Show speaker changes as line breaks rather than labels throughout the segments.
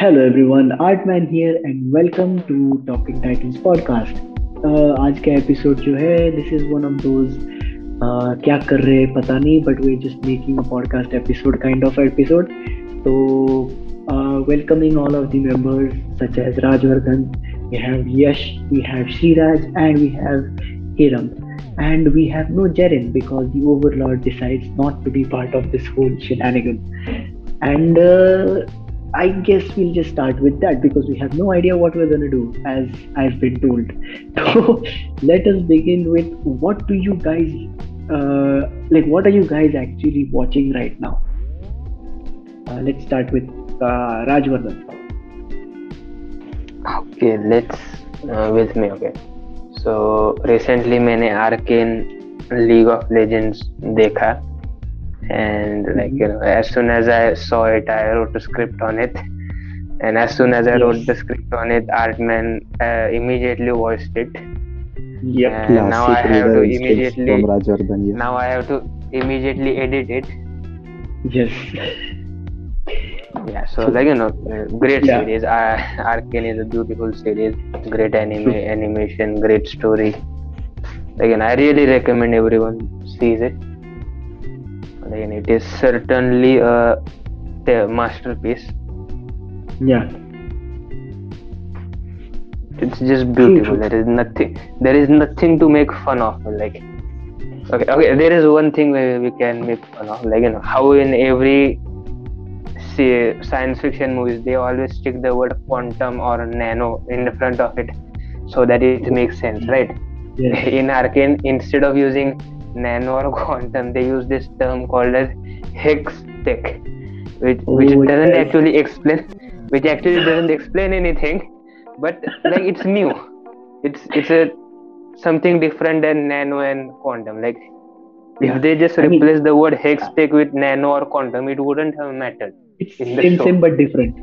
Hello everyone Artman here and welcome to talking titles podcast आज का episode जो है this is one of those क्या कर रहे हैं पता नहीं but we just making a podcast episode kind of episode तो welcoming all of the members such as Rajvardhan we have Yash, we have Sriraj, and we have Hiram. And we have no Jaren because the Overlord decides not to be part of this whole shenanigan. And uh, I guess we'll just start with that because we have no idea what we're going to do, as I've been told. So let us begin with what do you guys uh, like? What are you guys actually watching right now? Uh, let's start with uh, Rajvardhan.
Okay, let's uh, with me. Okay, so recently मैंने Arcane League of Legends देखा and like you know as soon as i saw it i wrote a script on it. And as soon as i yes. wrote the script on it artman uh, immediately voiced it.
Yeah
now i have to immediately now i have to immediately edit it.
Yes.
Yeah so like you know uh, great yeah. series. Uh, arcane is a beautiful series. Great anime animation great story. Again i really recommend everyone sees it again it is certainly a, masterpiece.
Yeah.
It's just beautiful. There is nothing there is nothing to make fun of like okay okay there is one thing where we can make fun of like you know how in every say, science fiction movies they always stick the word quantum or nano in the front of it so that it makes sense mm-hmm. right?
Yes.
in arcane instead of using nano or quantum they use this term called as hextech which oh, which doesn't yes. actually explain which actually doesn't explain anything but like it's new it's it's a something different than nano and quantum like yeah. if they just replace mean, the word hextech with nano or quantum it wouldn't have mattered
it's same show. same but different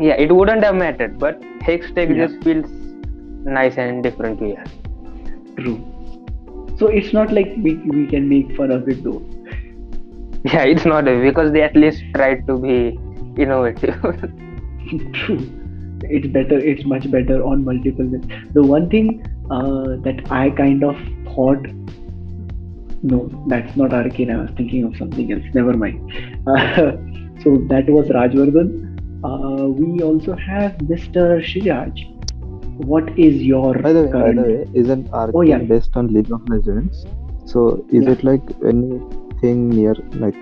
yeah it wouldn't have mattered but hextech yeah. just feels nice and different to hear
true so it's not like we, we can make fun of it though.
Yeah it's not because they at least tried to be innovative.
True. It's better it's much better on multiple the one thing uh, that i kind of thought no that's not arcane i was thinking of something else. Never mind. Uh, so that was rajvardhan. Uh, we also have mr shiraj what is your
by the way, current... by the way isn't Arcane oh, yeah. based on League of Legends? So is yeah. it like anything near like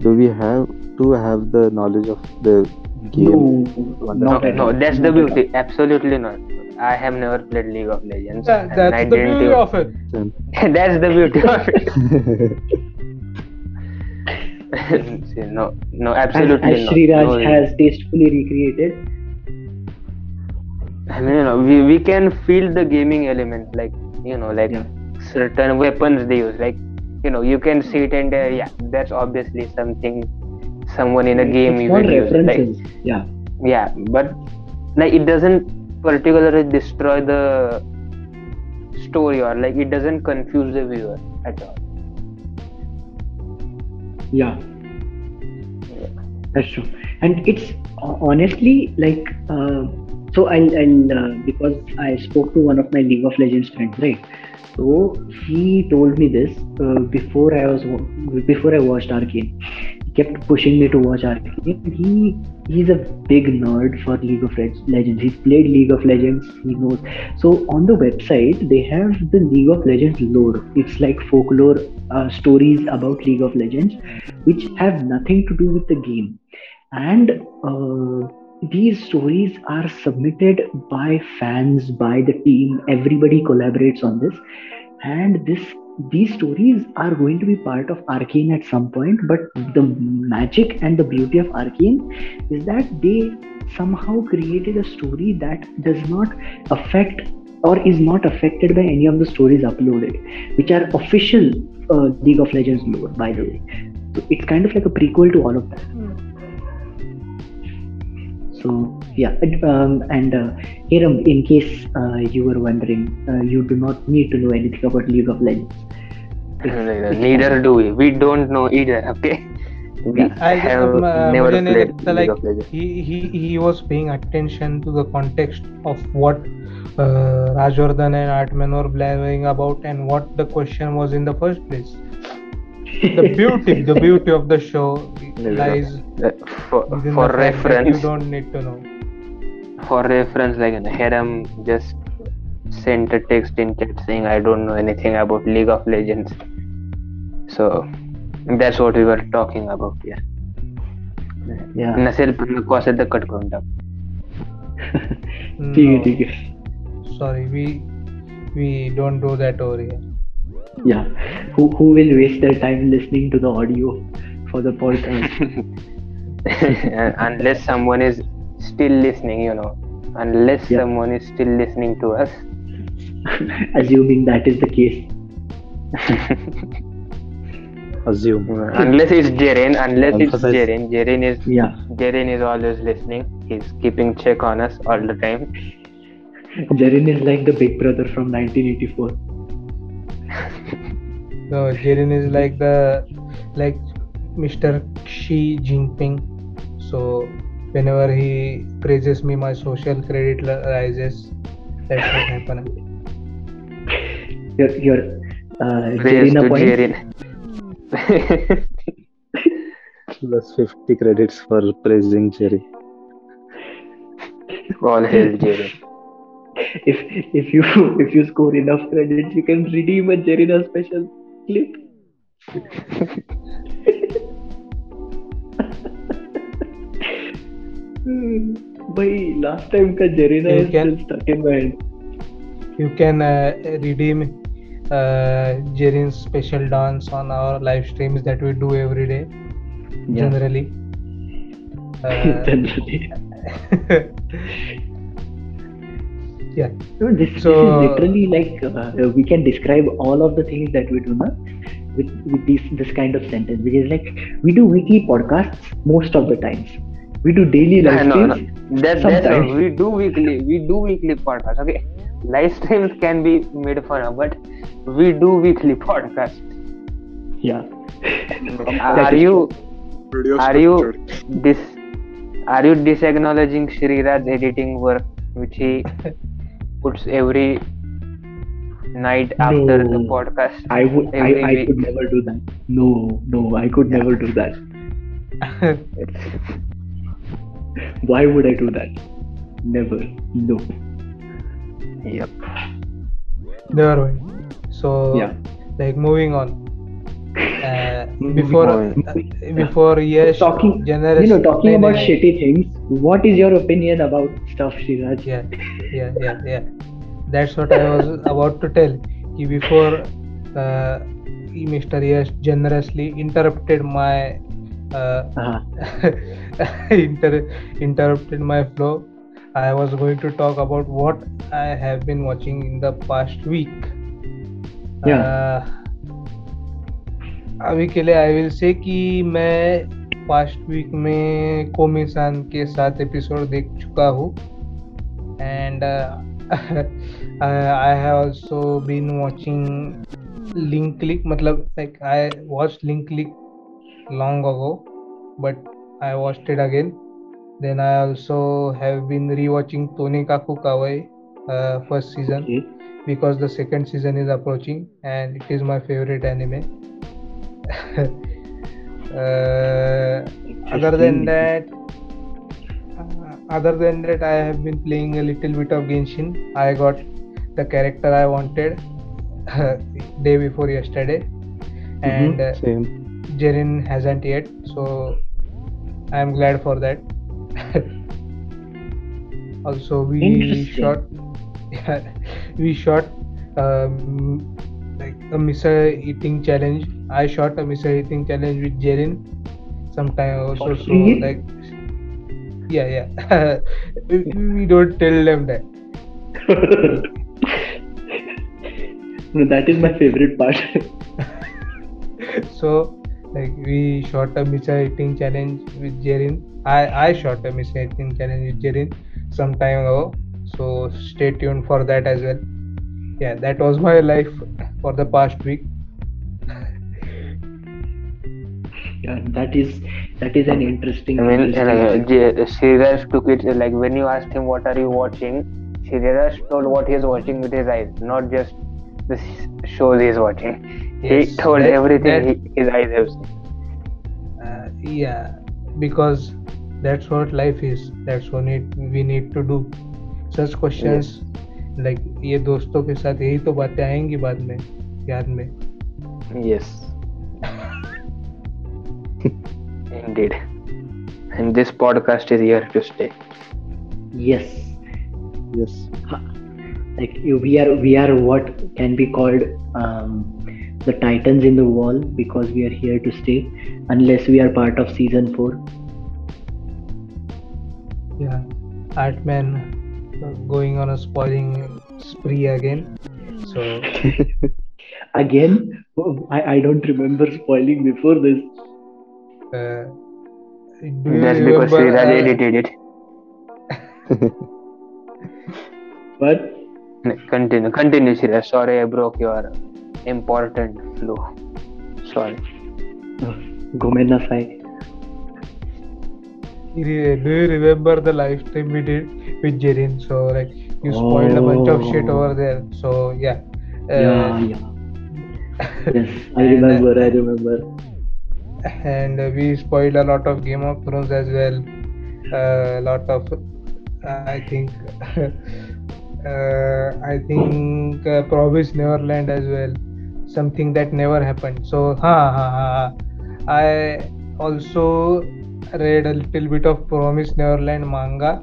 do we have to have the knowledge of the game?
No, no, no, that's the beauty. Absolutely not. I have never played League of Legends.
Yeah, that's the beauty even... of it.
that's the beauty of it. no, no, absolutely
as, as Sriraj no. has tastefully recreated
I mean, you know, we, we can feel the gaming element, like you know, like yeah. certain weapons they use. Like you know, you can see it and uh, yeah, that's obviously something someone in a game
it's will use. Like, yeah,
yeah, but like it doesn't particularly destroy the story or like it doesn't confuse the viewer at all.
Yeah, yeah. that's true, and it's honestly like. Uh, so I'll, I'll uh, because I spoke to one of my League of Legends friends, right? So he told me this uh, before I was before I watched Arcane. He kept pushing me to watch Arcane. He he's a big nerd for League of Legends. He's played League of Legends. He knows. So on the website they have the League of Legends lore. It's like folklore uh, stories about League of Legends, which have nothing to do with the game. And uh, these stories are submitted by fans by the team. Everybody collaborates on this. And this these stories are going to be part of arcane at some point but the magic and the beauty of arcane is that they somehow created a story that does not affect or is not affected by any of the stories uploaded which are official uh, league of legends lore by the way. So it's kind of like a prequel to all of that. Mm so yeah, um, and uh, Hiram, in case uh, you were wondering, uh, you do not need to know anything about League of Legends.
Neither do we. We don't know either. Okay. we I, have uh, never played
the, like he, he he was paying attention to the context of what uh, Rajwardhan and Artman were blabbering about and what the question was in the first place the beauty the beauty of the show lies
uh, for, for reference
you don't need to know.
for reference like Hiram just sent a text in chat saying i don't know anything about league of legends. So that's what we were talking about here
yeah.
नसेल पण नको cut तर cut करून टाक
we आहे ठीक आहे
sorry we we
yeah who who will waste their time listening to the audio for the podcast
unless someone is still listening you know unless yeah. someone is still listening to us
assuming that is the case
assume.
Unless it's Jaren, unless Emphasize. it's Jaren. Jaren is yeah. Jaren is always listening. He's keeping check on us all the time.
Jaren is like the big brother from 1984.
no, Jaren is like the like Mr. Xi Jinping. So whenever he praises me, my social credit rises. That's what happens.
Your your uh, Praise
to Jaren.
Plus 50 credits for praising Jerry.
All hail Jerry.
if if you if you score enough credits, you can redeem a Jerina special clip. Bhai, last time ka Jerina you is can, still stuck in my head.
You can uh, redeem uh, Jerin's special dance on our live streams that we do every day. Yeah. Generally.
Uh, generally
yeah.
No, this, so, this is literally like uh, we can describe all of the things that we do now with with this this kind of sentence, which is like we do weekly podcasts most of the times. We do daily live
no, streams. No, no. That, that's we do weekly. We do weekly podcasts. Okay, live streams can be made for of, but we do weekly podcast.
Yeah.
are you are you this are you disacknowledging Shriraj editing work which he puts every night no, after the podcast?
I would I, I could never do that. No, no, I could never do that. Why would I do that? Never. No.
Yep.
Never mind so yeah like moving on uh, before uh, before yes
talking generous, you know talking about shitty things what is your opinion about stuff Shiraj?
yeah yeah yeah yeah. That's what i was about to tell he before uh, mr yes generously interrupted my uh, uh-huh. inter- interrupted my flow. I was going to talk about what i have been watching in the past week
अभी
के लिए I will say कि मैं fast week में Komi-san के साथ episode देख चुका हूँ। And I have also been watching Link Click मतलब like I watch Link Click long ago but I watch it again then I also have been rewatching Tonikaku Kawaii first season because the second season is approaching and it is my favourite anime uh, other than that, uh, other than that, I have been playing a little bit of Genshin. I got the character I wanted day before yesterday, and
mm-hmm.
uh, Jerin hasn't yet, so I am glad for that. also, we shot we shot um, a misser eating challenge. I shot a misser eating challenge with Jerin sometime also. So like, yeah, yeah. we, we don't tell them that.
no, that is my favorite part.
so like we shot a misser eating challenge with Jerin. I I shot a misser eating challenge with Jerin some time ago so stay tuned for that as well yeah that was my life for the past week
yeah, that is that is an interesting.
I mean,
interesting
like, took it like when you asked him what are you watching, Shreyas told what he's watching with his eyes, not just the shows he's watching. Yes, he told everything he, his eyes have
seen. Uh, yeah, because that's what life is. That's what need, we need to do. Such questions, yes. Like ये दोस्तों के साथ यही तो बातें आएँगी बाद में याद में.
Yes. Indeed. And this podcast is here to stay.
Yes.
Yes.
Like we are, we are what can be called um, the titans in the wall because we are here to stay, unless we are part of season four.
Yeah, Artman uh, going on a spoiling spree again. So
again, I, I don't remember spoiling before this.
Uh,
That's because Sridhar uh, edited it.
but
continue, continue, Sridhar. Sorry, I broke your important flow. Sorry.
Gomenasai.
Do you remember the live stream we did with Jerin? So like you spoiled oh. a bunch of shit over there. So yeah.
Uh, yeah, yeah. yes, I remember. I remember
and we spoiled a lot of Game of Thrones as well. A uh, lot of, I think, uh, I think uh, Promise Neverland as well. Something that never happened. So, ha ha ha. I also read a little bit of Promise Neverland manga.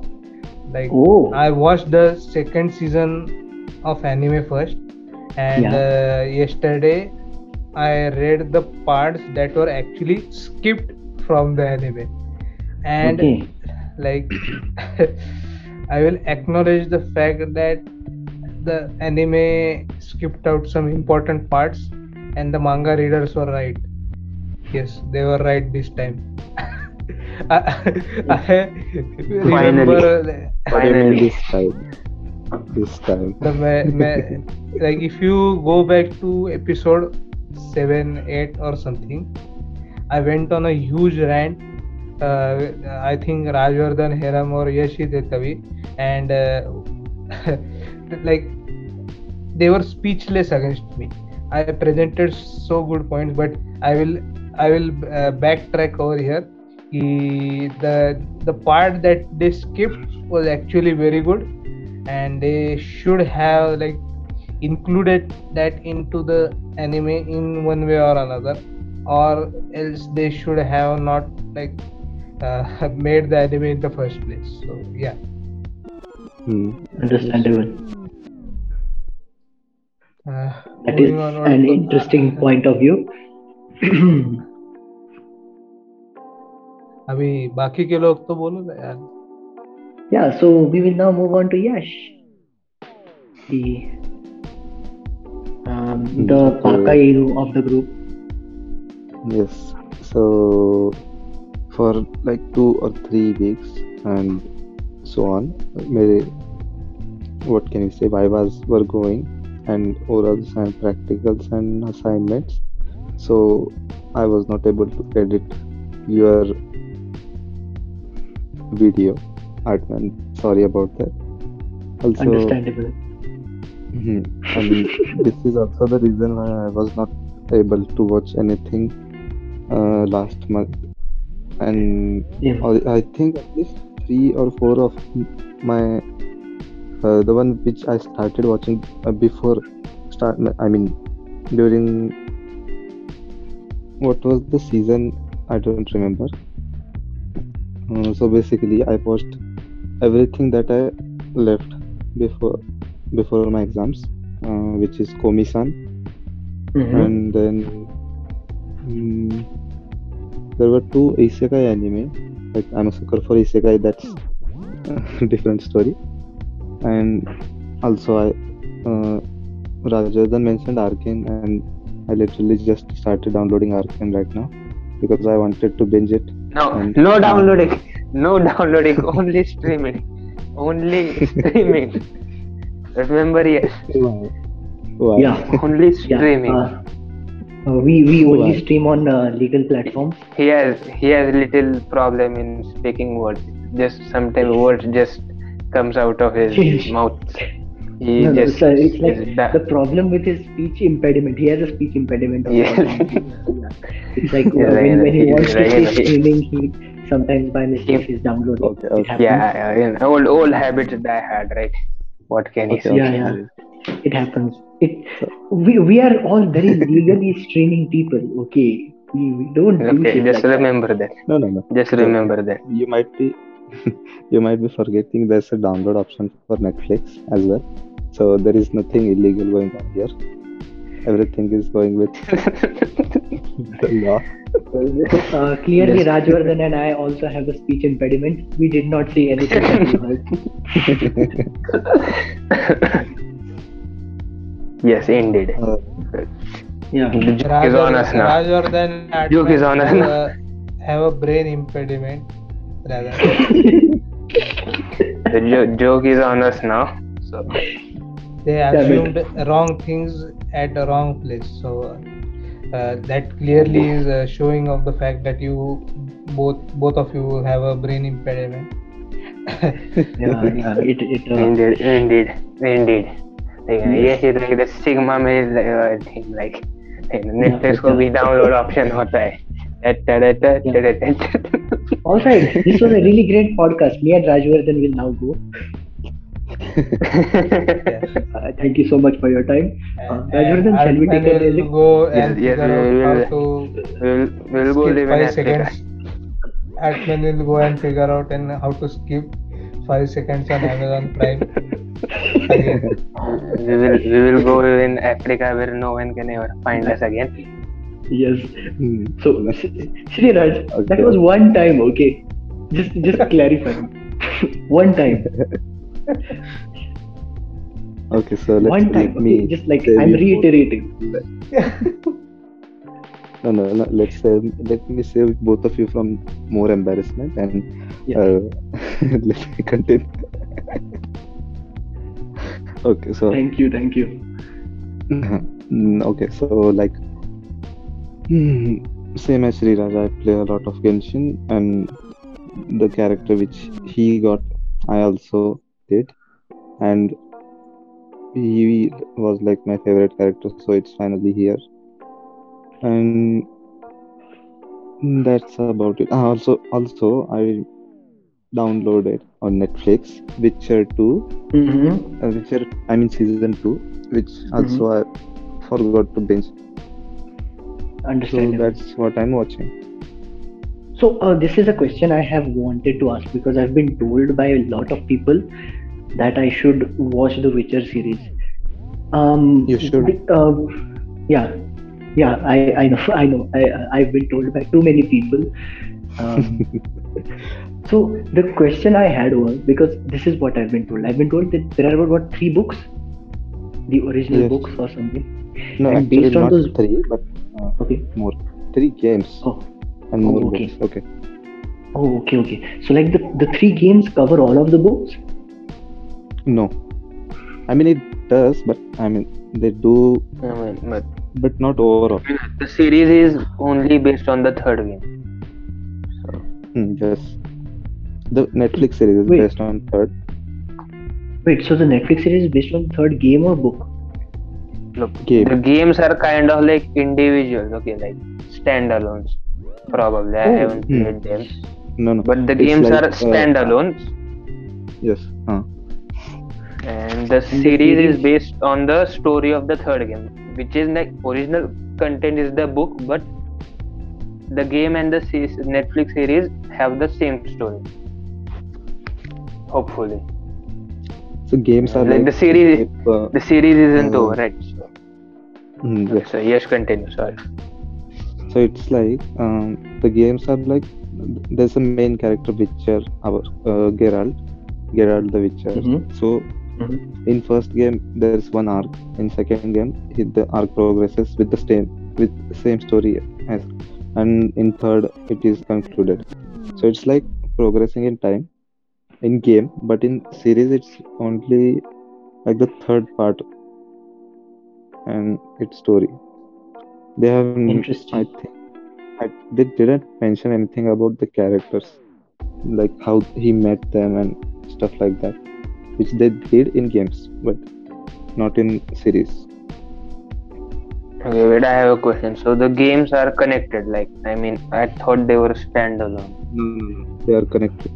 Like oh. I watched the second season of anime first, and yeah. uh, yesterday I read the parts that were actually skipped from the anime, and okay. like I will acknowledge the fact that the anime skipped out some important parts, and the manga readers were right. Yes, they were right this time. I, I remember
finally this time. This time.
The, like if you go back to episode seven, eight, or something. I went on a huge rant. Uh, I think Rajwardhan Heram or Yashi Detavi, and uh, like they were speechless against me. I presented so good points, but I will I will uh, backtrack over here. He, the the part that they skipped was actually very good, and they should have like included that into the anime in one way or another. Or else they should have not like uh, made the anime in the first place. So yeah.
Hmm. understandable. Uh, that is an interesting point of view
अभी बाकी के लोग तो बोलो ना यार
yeah so we will now move on to yash the um, the Pakairu of the group.
Yes. So for like two or three weeks and so on, maybe what can you say? Vivas were going and orals and practicals and assignments. So I was not able to edit your video, Artman. Sorry about that.
Also, Understandable
Mm-hmm. And this is also the reason why I was not able to watch anything uh, last month. And yeah. I think at least three or four of my uh, the one which I started watching uh, before start. I mean, during what was the season? I don't remember. Uh, so basically, I watched everything that I left before before my exams, uh, which is Komi-san, mm-hmm. and then um, there were two isekai anime. Like I'm a sucker for isekai. That's a different story. And also I uh, Rajardhan mentioned Arcane, and I literally just started downloading Arcane right now because I wanted to binge it.
No, and, no downloading, no downloading, only streaming, only streaming. Remember, yes.
Wow.
Yeah. Only streaming. Yeah.
Uh, we we only
Why?
stream on uh, legal platforms.
He has he has little problem in speaking words. Just sometimes words just comes out of his mouth. He
No, no,
just
sir, it's like
is
the problem with his speech impediment. He has a speech impediment. of
Yeah.
yeah. It's like
Yeah, right,
when, when he
right,
wants to
right,
say streaming, he sometimes by mistake is downloading.
Okay, okay.
happens.
yeah, yeah, you old old habits die hard, right? What can he
Okay,
say?
Yeah, yeah. It happens. It we we are all very legally streaming people. Okay, we, we don't do
Okay,
shit
just
like that.
remember that.
No, no, no.
Just remember that.
You might be, you might be forgetting there's a download option for Netflix as well. So there is nothing illegal going on here. Everything is going with the law.
Uh, clearly,
Yes.
Rajvardhan and I also have a speech impediment. We did not see anything that you heard.
yes, indeed.
Uh,
Yeah.
The joke is on us now.
Rajvardhan
Joke is on us
have,
now.
a, have a brain impediment. Rather,
The jo- joke is on us now. So
they
but-
assumed wrong things at the wrong place. So uh, that clearly is uh, showing of the fact that you both both of you have a brain impediment.
yeah, yeah. It it. Uh,
indeed, indeed, indeed. Like, yes, it's like the Sigma में uh, thing like like, Netflix को भी download option होता है.
all right. This was a really great podcast. Me and Rajvardhan will now go. Uh, thank you so much for your time. Uh,
And
Rajvardhan, shall we take a
Arpan will go and
yes,
figure
we
out
will.
to
we'll we'll go
skip
live
five
Africa.
seconds. Artman will go and figure out and how to skip five seconds on Amazon Prime. Again.
we will we will go in Africa where no one can ever find us again.
Yes.
hmm.
So, Shri Raj, that was one time, okay? Just just clarifying. one time.
Okay, so let's
one time.
let me
Okay? Just like I'm reiterating.
No, no, no. Let's save, let me save both of you from more embarrassment and
Yeah.
uh, let me continue. okay, so
Thank you, thank you.
Okay, so like hmm, same as Sri Raj, I play a lot of Genshin, and the character which he got, I also did, and he was like my favorite character, so it's finally here, and that's about it. Ah, also, also I downloaded on Netflix Witcher 2
Mm-hmm.
uh, Witcher, I mean season two, which also I forgot to binge. So that's what I'm watching.
So uh, this is a question I have wanted to ask because I've been told by a lot of people that I should watch the Witcher series. Um,
You should.
th- Uh, yeah, yeah. I I know. I know. I I've been told by too many people. Um, so the question I had was because this is what I've been told. I've been told that there are about what three books, the original
Yes.
books or something.
No,
And
actually
based on
not
those-
three, but uh,
Okay.
more. Three games
Oh.
and
Oh, okay.
books. Okay.
Oh, okay, okay. So like the the three games cover all of the books.
No, I mean it does, but I mean they do,
I mean, but
but not overall.
the series is only based on the third game. So
Hmm, just the Netflix series is
Wait.
based on third.
Wait, so the Netflix series is based on third game or book?
look,
Game.
the games are kind of like individuals. Okay, like standalones. Probably I
Oh.
haven't
Hmm.
played them,
No, no.
but the
It's
games
like,
are
uh,
standalones.
Yes. Uh,
and the
the
series is based on the story of the third game which is like original content is the book but the game and the se- netflix series have the same story hopefully
so games are
Like
like
the series-
if, uh,
the series isn't
Uh,
over right so,
hmm, yes.
so yes continue sorry
So it's like um, the games are like there's a main character Witcher, our uh, Geralt, Geralt the Witcher.
Mhm.
So
Mhm.
in first game there's one arc. In second game it, the arc progresses with the same with same story as, and in third it is concluded. So it's like progressing in time in game, but in series it's only like the third part and its story. They have, n- I
Interesting.
think, I, they didn't mention anything about the characters, like how he met them and stuff like that, which they did in games, but not in series.
Okay, wait, I have a question. So the games are connected. Like, I mean, I thought they were standalone.
No, no, no. They are connected.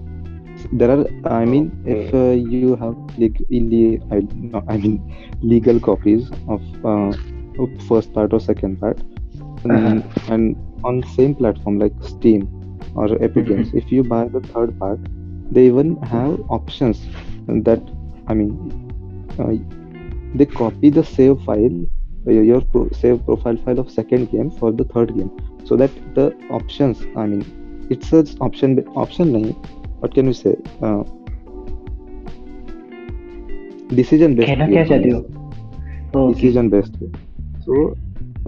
There are, I mean, if uh, you have leg- ille- I, no, I mean, legal copies of uh, of first part or second part, and, and on same platform like Steam or Epic Games, if you buy the third part, they even have options that, I mean, uh, they copy the save file, uh, your pro- save profile file of second game for the third game, so that the options, I mean, it's a option option nahi what can we say uh, decision based
कहना क्या चाहते हो Okay.
decision based way. so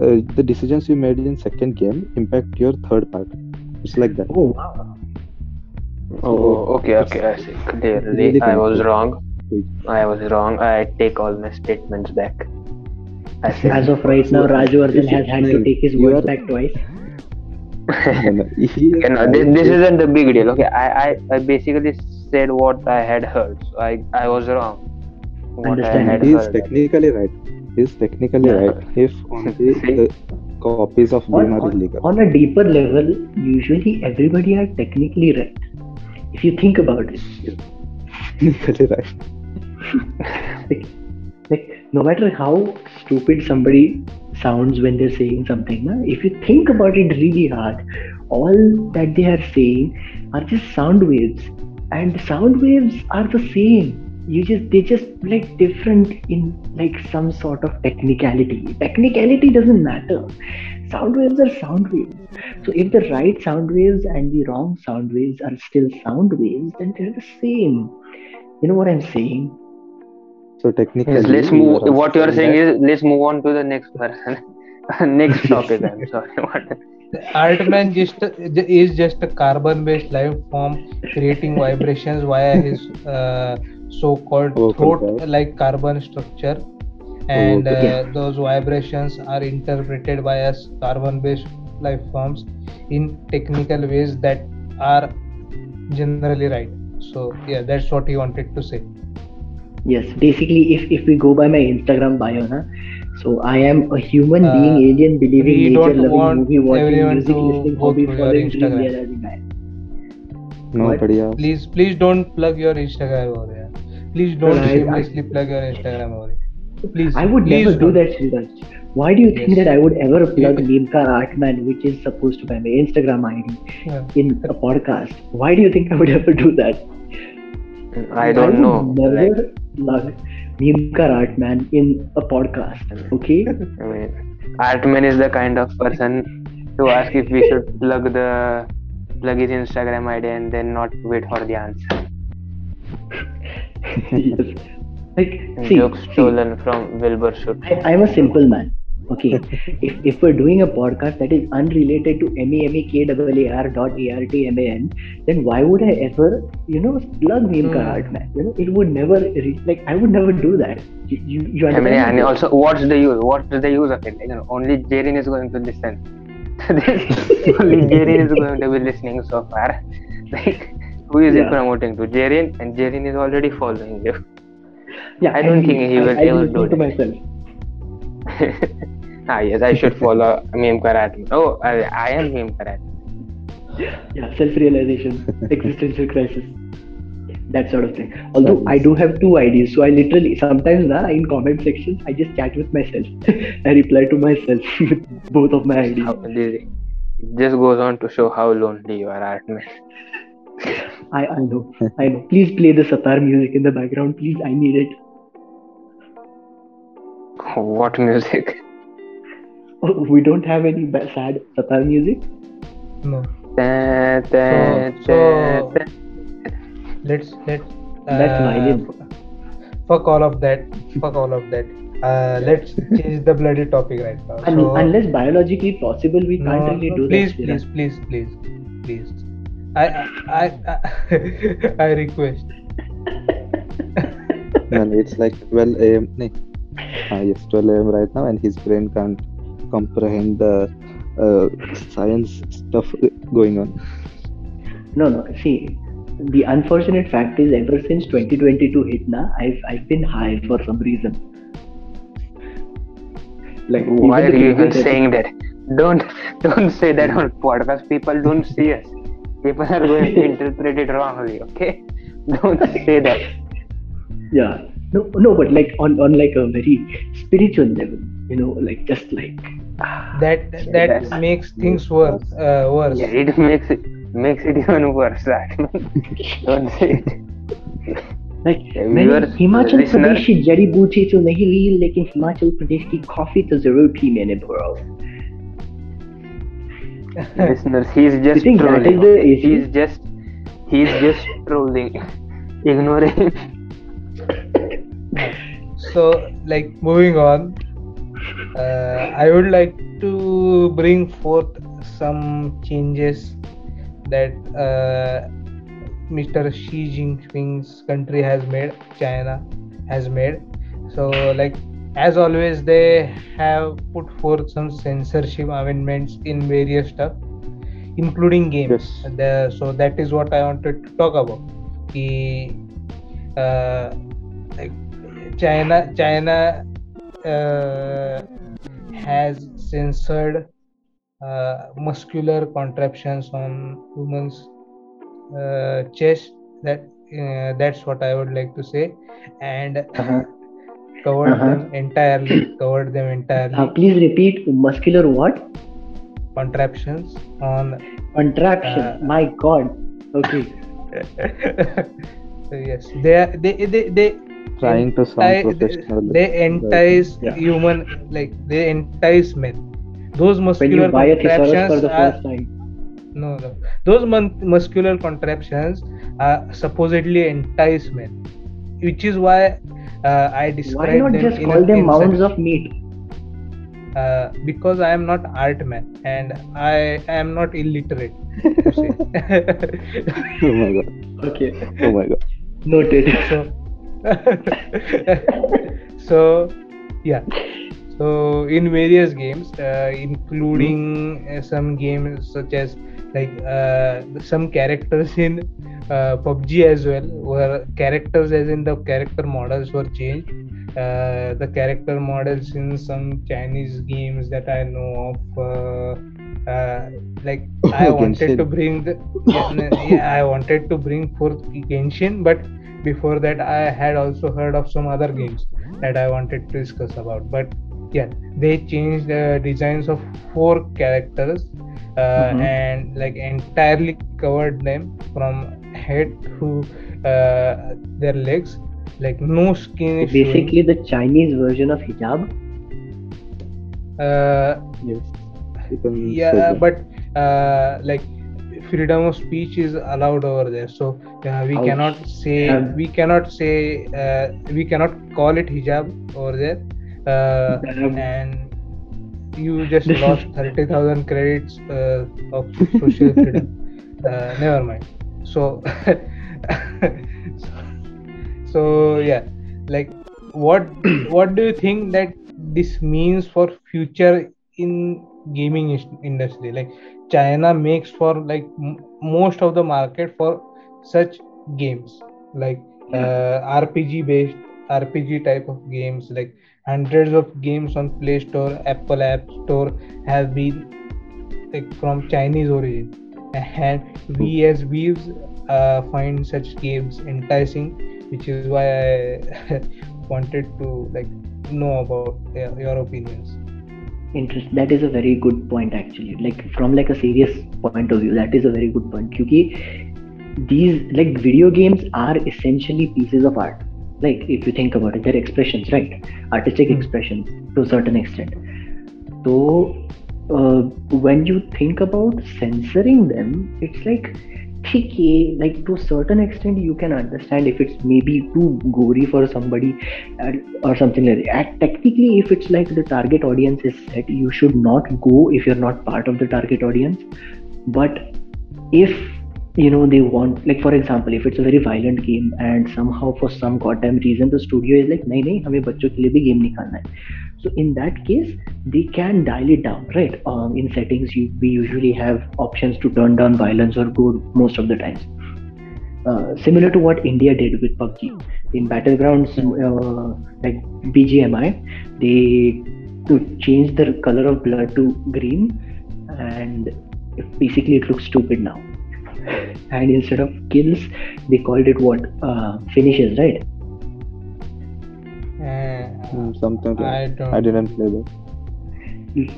uh, the decisions you made in second game impact your third part it's like that
Oh wow.
Oh, okay, okay, I see. Clearly,
really
I was wrong. I was wrong. I take all my statements back. I see.
As of right now, Rajwardhan has had to take his
You
words back twice.
No, no,
Okay, no, this, this isn't the big deal. Okay, I, I, I basically said what I had heard. So I, I was wrong. What I
Understand.
had
he is
heard.
technically right he is technically
Yeah.
right if only the copies of
On,
game are illegal
on a deeper level, usually everybody are technically right. If you think about it,
technically right
like, like no matter how stupid somebody sounds when they're saying something, na, if you think about it really hard, all that they are saying are just sound waves, and sound waves are the same. You just they just like different in like some sort of technicality. Technicality doesn't matter. Sound waves are sound waves. So if the right sound waves and the wrong sound waves are still sound waves, then they're the same. You know what I'm saying?
so technically
Yes, let's move. What you are saying
that-
is let's move on to the next person. next topic. I'm sorry. What?
Artman just is just a carbon-based life form creating vibrations via his uh, so-called
Vocal cords.
throat-like carbon structure, Oh, and
okay.
uh, those vibrations are interpreted by us carbon based life forms in technical ways that are generally right. So yeah that's what he wanted to say.
Yes basically if if we go by my instagram bio na, so i am a human
uh,
being alien believing nature loving movie watching music listening hobby following dream realizing i
no,
please please don't plug your instagram over here please don't shamelessly plug your instagram over here Please,
I would
please
never do
don't.
that, Sriraj. Why do you think that I would ever plug
Yeah.
Memekaar Artman, which is supposed to be my Instagram ID,
Yeah.
in a podcast? Why do you think I would ever do that?
I don't
would
know.
Never
Like,
plug Memekaar Artman in a podcast. Okay?
I mean, Artman is the kind of person to ask if we should plug the plug his Instagram ID and then not wait for the answer.
yes. Like, see,
Jokes
see,
stolen from Wilbur Soot.
I, I'm a simple man. Okay, if, if we're doing a podcast that is unrelated to M-E-M-E-K-A-A-R dot A-R-T-M-A-N, then why would I ever, you know, plug Neem
Hmm.
Karat, man? You know, it would never, re- like, I would never do that. You, you, you
I mean, yeah, and also, what's the use? What's the use of it? You know, only Jerin is going to listen. Only Jerin is going to be listening so far. Like, who is
Yeah.
it promoting to? Jerin, and Jerin is already following you.
Yeah,
I don't think he will
I, I
ever
listen
do
to myself.
ah, yes, I should follow Meme Karat. Oh, I, I am Meme Karat.
Yeah, self-realization, existential crisis, that sort of thing. Although I do have two ideas, so I literally sometimes na, in comment sections I just chat with myself. I reply to myself with both of my IDs.
How, this, it just goes on to show how lonely you are, Artman.
I, I know, I know. Please play the sitar music in the background, please. I need it.
What music?
Oh, we don't have any ba- sad sitar music.
No.
Da, da,
So- so-
da, da.
Let's let.
That's violent.
Fuck all of that. Fuck all of that. Uh, let's change the bloody topic right now.
Un-
So-
unless biologically possible, we
no,
can't really
no,
do
please,
that.
please,
Sriraj.
please, please, please. I, I, I, I request.
No, no, it's like 12 a.m. No. Ah, yes, 12 a.m. right now, and his brain can't comprehend the uh, science stuff going on.
No, no. See, the unfortunate fact is, ever since 2022 hit, na, I've I've been high for some reason.
Like, why are you even saying that? Don't don't say that on podcast. People don't see us People are going to interpret it wrongly. Okay, don't say that.
Yeah. No, no, but like on on like a very spiritual level, you know, like just like
that that makes things worse. Uh, worse.
Yeah, it makes it makes it even worse. That don't say it.
Like मैंने हिमाचल प्रदेश की जड़ी बूटी तो नहीं ली लेकिन हिमाचल प्रदेश की coffee तो जरूर पी मैंने bro
listeners he's just trolling he's just he's just trolling ignore ignoring
so like moving on uh, i would like to bring forth some changes that uh, Mr. Xi Jinping's country has made, China has made. So, like as always, they have put forth some censorship amendments in various stuff, including games. Yes. The, so that is what I wanted to talk about. The, uh, like China, China uh, has censored uh, muscular contraptions on women's uh, chest that uh, that's what i would like to say and uh-huh. Covered uh-huh. them entirely covered them entirely.
Uh, please repeat muscular what?
Contraptions on
contraption uh, my god. Okay.
Yes they are they they, they
trying to sound professional
they, they entice yeah. human like they entice men. Those muscular contraptions for the first time. No, no. Those muscular contraptions are supposedly entice men, which is why uh, I describe
Why not
them
just call them mounds of meat?
Uh, because I am not art man and I am not illiterate.
oh my god.
Okay.
Oh my god.
Noted.
So, so yeah so in various games uh, including mm-hmm. some games such as like uh, some characters in uh, PUBG as well where characters as in the character models were changed. Uh, the character models in some Chinese games that I know of uh, uh, like I wanted to bring the yeah, I wanted to bring forth Genshin but before that I had also heard of some other games that I wanted to discuss about. But yeah they changed the designs of four characters uh, mm-hmm. and like entirely covered them from head to uh, their legs like no skin
is basically showing. the chinese version of hijab
uh,
yes
yeah but uh, like freedom of speech is allowed over there so uh, we Ouch. cannot say yeah. we cannot say uh, we cannot call it hijab over there uh, and you just lost 30,000 credits uh, of social freedom. Uh, never mind. So, so yeah, like what what do you think that this means for future in gaming industry? Like China makes for like m- most of the market for such games, like uh, RPG based RPG type of games, like hundreds of games on play store apple app store have been like from chinese origin and we as weebs uh, find such games enticing which is why i wanted to like know about uh, your opinions.
Interest that is a very good point actually. Like from like a serious point of view that is a very good point. Because these like video games are essentially pieces of art. Like if you think about it they're expressions right? Artistic mm. expressions to a certain extent. So uh, when you think about censoring them it's like okay like to a certain extent you can understand if it's maybe too gory for somebody or something like that. Technically if it's like the target audience is set you should not go if you're not part of the target audience. But if you know they want like for example if it's a very violent game and somehow for some goddamn reason the studio is like nahi nahi hame bachcho ke liye bhi game nikalna hai so in that case they can dial it down, right? Um, in settings, you, we usually have options to turn down violence or good most of the times. Uh, similar to what India did with PUBG. In Battlegrounds, uh, like BGMI, they to change the color of blood to green, and basically it looks stupid now. And instead of kills, they called it what uh, finishes, right?
Hmm, something like
I don't.
I didn't play that.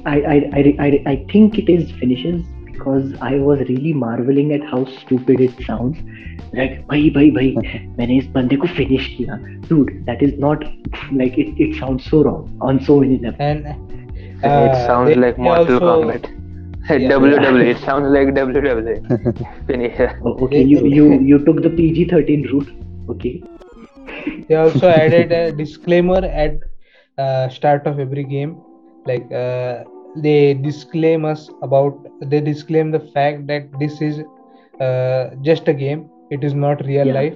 I, I, I, I, I think it is finishes because I was really marveling at how stupid it sounds. Like, भाई भाई भाई मैंने इस बंदे को finish किया. Dude, that is not like it, it sounds so wrong on so many levels.
And
it
uh,
sounds
they
like Mortal
also-
Kombat.
Yeah.
WWE. It sounds like WWE. Finisher.
Oh, okay, you, you you took the PG-13 route. Okay.
they also added a disclaimer at uh, start of every game. Like uh, they disclaim us about they disclaim the fact that this is uh, just a game. It is not real
Yeah.
life.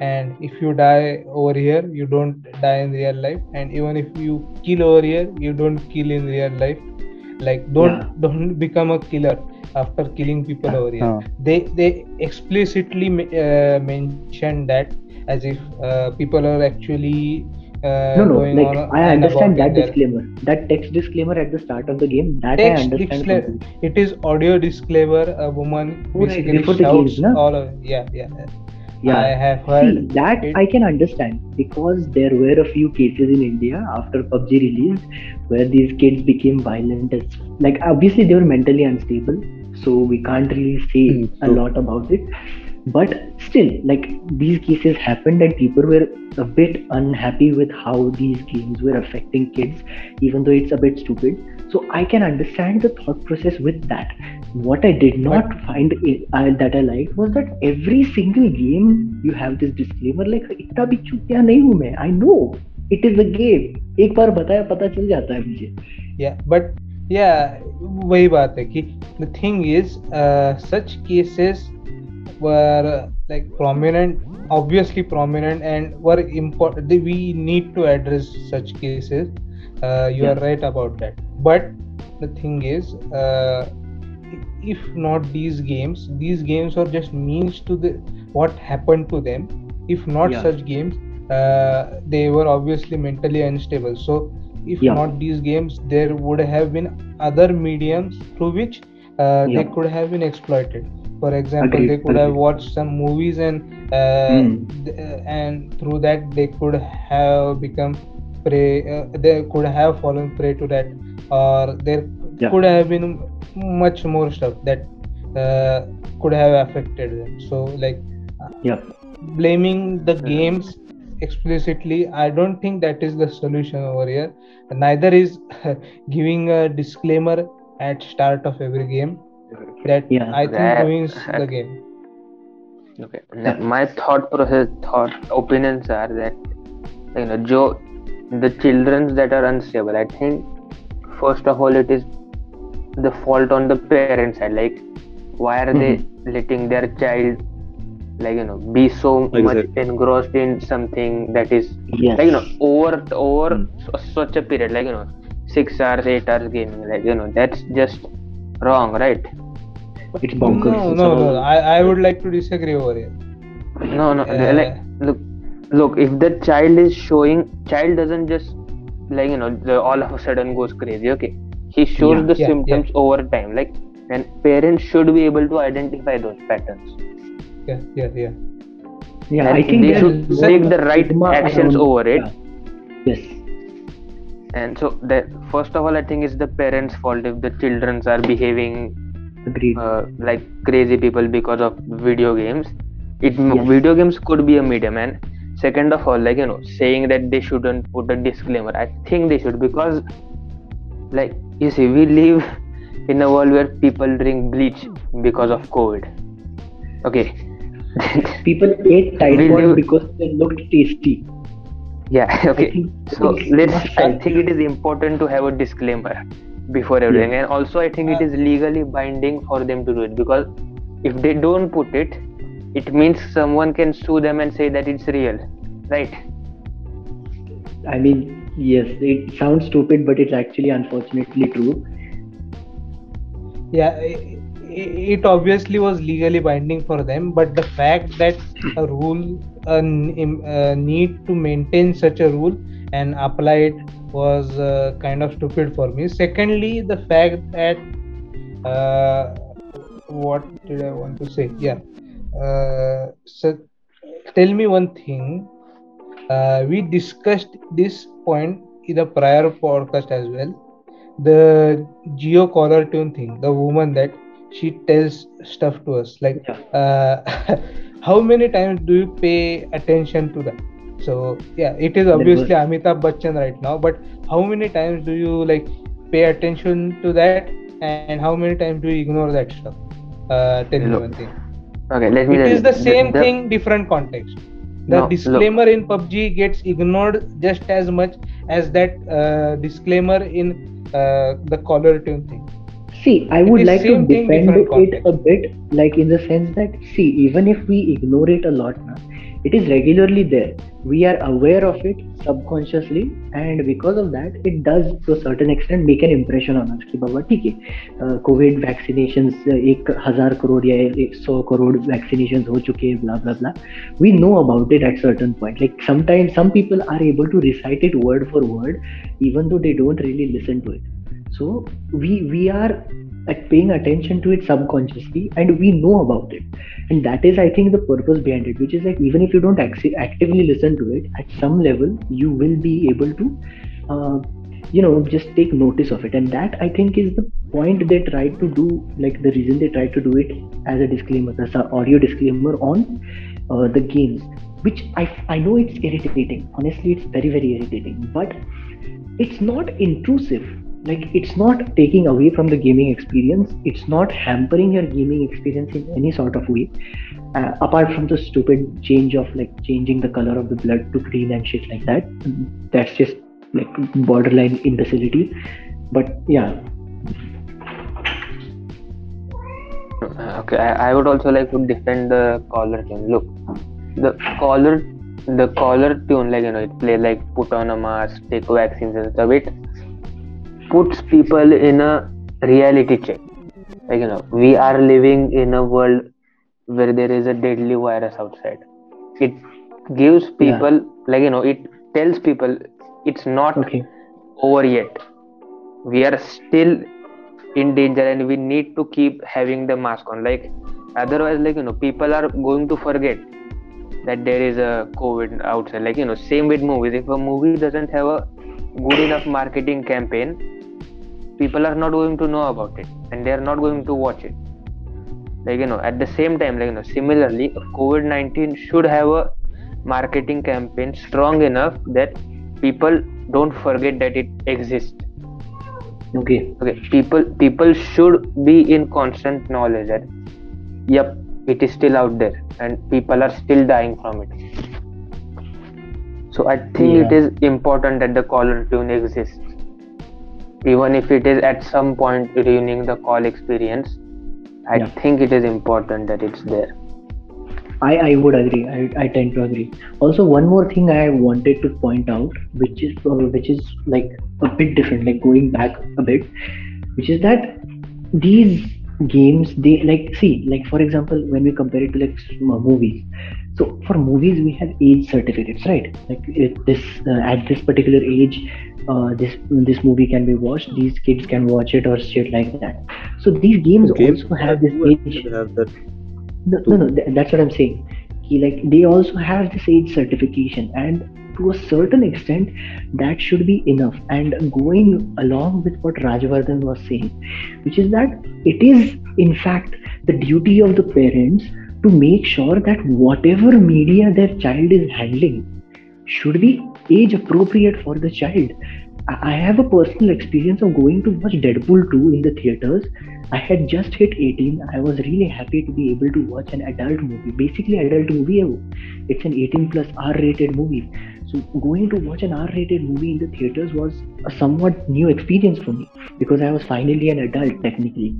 And if you die over here you don't die in real life. And even if you kill over here you don't kill in real life. Like don't
Yeah.
don't become a killer after killing people over here. They they explicitly uh, mention that as if uh, people are actually uh,
No, no.
going
Like
on
I understand that
in their-
disclaimer, that text disclaimer at the start of the game. That I
Text
understand.
disclaimer. it is audio disclaimer a woman
Oh, right,
basically
before the
shouts
games, no?
all of yeah yeah
Yeah.
i have heard
See, that
it-
I can understand because there were a few cases in India after PUBG released where these kids became violent. As, like, obviously, they were mentally unstable, so we can't really say
Hmm,
a
true.
lot about it But still, like, these cases happened, and people were a bit unhappy with how these games were affecting kids, even though it's a bit stupid. So, I can understand the thought process with that. What I did not find i- I, that I liked was that every single game you have this disclaimer like इतना भी चूतिया नहीं हूँ मैं I know it is a game एक बार बताया पता चल जाता है मुझे
yeah but yeah वही बात है कि the thing is uh, such cases were uh, like prominent obviously prominent and were important we need to address such cases. Uh, you are right about that. But the thing is uh, if not these games these games are just means to the what happened to them. If not
Yeah.
such games uh, they were obviously mentally unstable. So if
Yeah.
not these games there would have been other mediums through which uh, they could have been exploited for example
Agreed,
they could have watched some movies and uh,
Hmm.
th- and through that they could have become prey uh, they could have fallen prey to that or there
Yeah.
could have been much more stuff that uh, could have affected them. So like
yeah.
blaming the games explicitly i don't think that is the solution over here. Neither is giving a disclaimer at start of every game that
Yeah.
i think
That-
ruins the game
Okay. Now, my thought process, thought opinions are that you know, Joe, the children that are unstable. I think first of all, it is the fault on the parents side. Like, why are they mm-hmm. letting their child, like you know, be so much engrossed in something that is
yes
like you know over over
mm.
su- such a period, like you know, six hours, eight hours gaming. Like you know, that's just wrong, right?
It's bonkers.
No no no I, I would like to disagree over here
no no
Uh,
like look look if the child is showing child doesn't just like you know the, all of a sudden goes crazy okay? He shows
Yeah,
the
yeah,
symptoms over time like and parents should be able to identify those patterns.
Yeah yeah yeah.
Yeah
and
I think
they should take the right actions
around-
over it.
Yeah. yes.
And so that first of all i think it's the parents fault if the children are behaving
agreed.
Uh, like crazy people because of video games. It
Yes.
video games could be a medium and second of all like you know saying that they shouldn't put a disclaimer. I think they should because like you see we live in a world where people drink bleach because of covid. Okay.
People ate Tide
you-
because they looked tasty.
Yeah okay. So let's i think it is important to have a disclaimer before everything. And also i think it uh. is legally binding for them to do it because if they don't put it it means someone can sue them and say that it's real right?
I mean, yes it sounds stupid but it's actually unfortunately true.
Yeah it, it obviously was legally binding for them but the fact that a rule a, a need to maintain such a rule and apply it was uh, kind of stupid for me. Secondly the fact that uh, what did i want to say? Yeah. Uh, so tell me one thing. Uh, we discussed this point in the prior podcast as well. The Jio caller tune thing the woman that she tells stuff to us. Like uh, how many times do you pay attention to that so yeah it is obviously amitabh bachchan right now but how many times do you like pay attention to that? And how many times do you ignore that stuff? Uh, tell me one thing.
Okay let me
it is the same
the,
thing different context. The no, disclaimer look. in pubg gets ignored just as much as that uh, disclaimer in uh, the caller tune thing.
See, I would like to defend it a bit, like in the sense that, see, even if we ignore it a lot now, it is regularly there. We are aware of it subconsciously, and because of that, it does to a certain extent make an impression on us. कि बाबा ठीक है Covid vaccination एक हजार करोड़ या एक सौ crore vaccination हो चुके हैं blah blah blah we know about it at certain point like sometimes some people are able to recite it word for word even though they don't really listen to it so we we are paying attention to it subconsciously and we know about it. And that is i think the purpose behind it which is like even if you don't ac- actively listen to it at some level you will be able to uh, you know just take notice of it. And that i think is the point they tried to do like the reason they tried to do it as a disclaimer as an audio disclaimer on uh, the games which I, I know it's irritating. Honestly it's very very irritating. But it's not intrusive like it's not taking away from the gaming experience. It's not hampering your gaming experience in any sort of way uh, apart from the stupid change of like changing the color of the blood to green and shit like that. That's just like borderline imbecility. But yeah.
Okay I, I would also like to defend the caller tune look the caller the caller tune like you know it play like put on a mask take vaccines and stuff. It puts people in a reality check. Like you know we are living in a world where there is a deadly virus outside. It gives people yeah. like you know it tells people it's not okay. over yet. We are still in danger and we need to keep having the mask on. Like otherwise like you know people are going to forget that there is a covid outside. Like you know same with movies. If a movie doesn't have a good enough marketing campaign people are not going to know about it and they are not going to watch it. Like you know at the same time like you know similarly covid-19 should have a marketing campaign strong enough that people don't forget that it exists.
Okay.
Okay people people should be in constant knowledge that yep it is still out there and people are still dying from it so i think yeah. it is important that the caller tune exists even if it is at some point ruining the call experience i yeah. think it is important that it's there
I, I would agree. I, I tend to agree. Also, one more thing I wanted to point out, which is which is like a bit different, like going back a bit, which is that these games they like see like for example when we compare it to like movies. So for movies we have age certificates right? Like this uh, at this particular age uh, this this movie can be watched these kids can watch it or shit like that. So these games also have this age have that no, no no that's what i'm saying. Like they also have this age certification and to a certain extent that should be enough and going along with what rajvardhan was saying which is that it is in fact the duty of the parents to make sure that whatever media their child is handling should be age appropriate for the child. I have a personal experience of going to watch Deadpool 2 in the theaters. I had just hit 18. I was really happy to be able to watch an adult movie, basically adult movie. It's an 18 plus R rated movie. So going to watch an R-rated movie in the theaters was a somewhat new experience for me because I was finally an adult technically.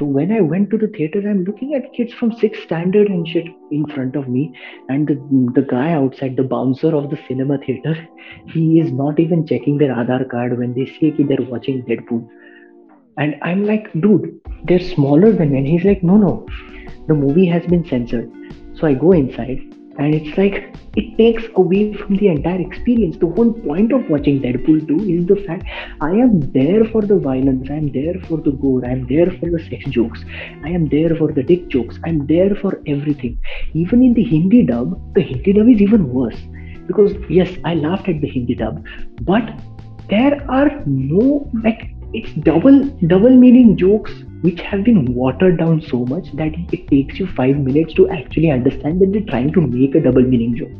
So when I went to the theater, I'm looking at kids from sixth standard and shit in front of me, and the, the guy outside, the bouncer of the cinema theater, he is not even checking their Aadhaar card when they say that they're watching Deadpool. And I'm like, dude, they're smaller than me. And he's like, no, no, the movie has been censored. So I go inside and it's like it takes away from the entire experience. The whole point of watching deadpool 2 is the fact i am there for the violence i am there for the gore i am there for the sex jokes i am there for the dick jokes i am there for everything. Even in the hindi dub the hindi dub is even worse. Because yes i laughed at the hindi dub but there are no like it's double double meaning jokes which have been watered down so much that it takes you five minutes to actually understand that they're trying to make a double meaning joke.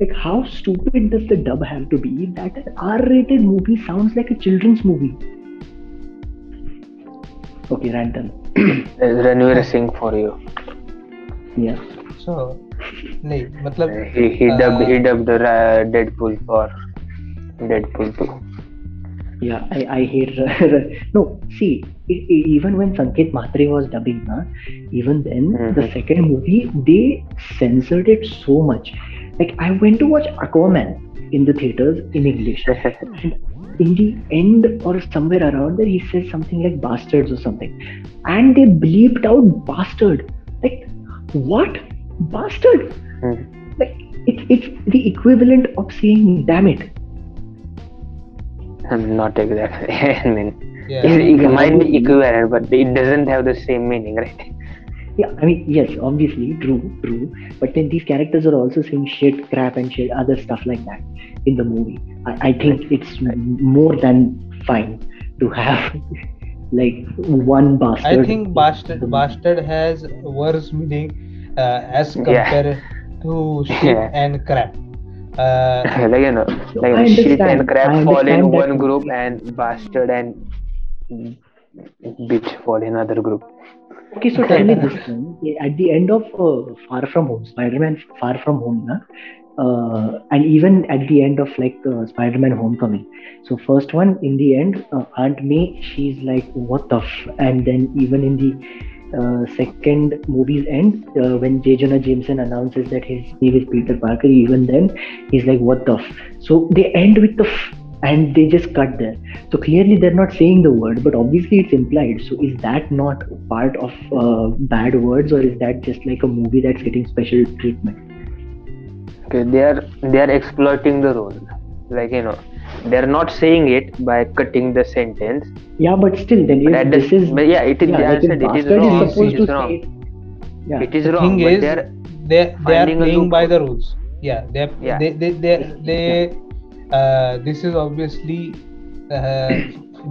Like, how stupid does the dub have to be that an R rated movie sounds like a children's movie? Okay, Rantan.
Ranveer Singh for you.
Yeah.
So, नहीं मतलब
He, he
uh,
dubbed he dubbed uh, Deadpool for Deadpool 2.
Yeah, I, I hate. no, see, even when Sanket Mhatre was dubbing, na, even then, the
Mhm.
second movie, they censored it so much. Like, I went to watch Aquaman in the theaters in English. And in the end or somewhere around there, he says something like bastards or something. And they bleeped out bastard. Like, what? Bastard?
Hmm.
Like, it's, it's the equivalent of saying damn it.
Not exactly. I mean,
yeah,
it, it might be equivalent, but it doesn't have the same meaning, right?
Yeah, I mean, yes, obviously, true, true. But then these characters are also saying shit, crap, and shit, other stuff like that in the movie. I, I think it's more than fine to have like one bastard.
I think bastard bastard has worse meaning uh, as
Yeah.
compared to shit
Yeah.
and crap. Uh,
like you know, like shit and crap
I
fall in
understand that
one group, and bastard and bitch fall in another group.
Okay, so tell me this thing. At the end of uh, Far From Home, Spider-Man Far From Home, na, uh, and even at the end of like uh, Spider-Man Homecoming. So first one, in the end, uh, Aunt May, she's like, "What the?" F-? And then even in the second movie's end, uh, when J. Jonah Jameson announces that his name is Peter Parker, even then he's like, "What the?" F-? So they end with the. F- and they just cut there. So clearly they're not saying the word, but obviously it's implied. So is that not part of uh, bad words, or is that just like a movie that's getting special treatment?
Okay, they are they are exploiting the role. Like you know, they are not saying it by cutting the sentence.
Yeah, but still, then
But
if this is
but yeah, it is.
yeah,
I
like
said it is wrong.
is supposed
It
to
wrong.
it. Yeah,
It is
the
wrong.
thing
But
is,
they are
they they are
finding
playing by the rules. Yeah, they are,
Yeah.
they they they, they uh, this is obviously uh,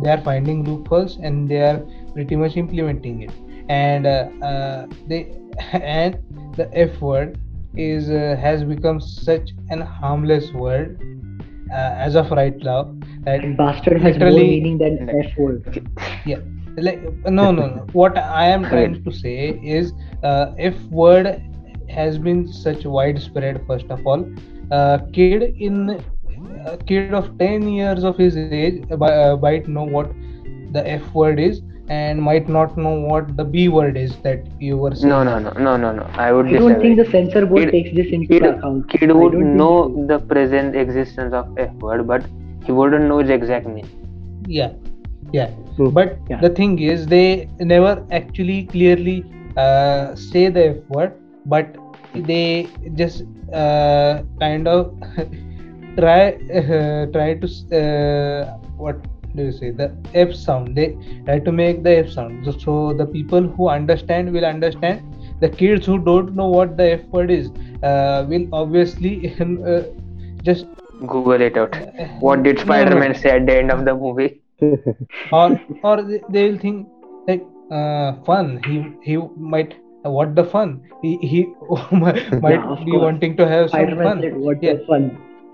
they are finding loopholes and they are pretty much implementing it. And uh, uh, they and the F word is uh, has become such an harmless word as of right now that
and bastard has more
literally-
meaning than F word.
yeah. Like no no no. What i am trying to say is uh, if word has been such widespread first of all. Uh, kid in a kid of 10 years of his age uh, bi- uh, might know what the f word is and might not know what the b word is that you were saying
No, no, no, no, no, no. I would
I don't think
disagree.
the censor board
Kid-
takes this into
Kid,
account.
kid would
don't think
know the present existence of F word, but he wouldn't know its exact meaning.
yeah yeah
True.
but
Yeah.
the thing is they never actually clearly uh, say the f word but they just uh, kind of try uh, try to uh, what do you say the f sound they try to make the f sound so, so the people who understand will understand the kids who don't know what the f word is uh, will obviously uh, just
Google it out. What did
No, no.
Spider-Man say at the end of the movie?
or or they they will think like uh, fun he he might what the fun he he might
Yeah,
be
course.
wanting to have some
Spider-Man
fun
said, "What
Yeah.
the fun?"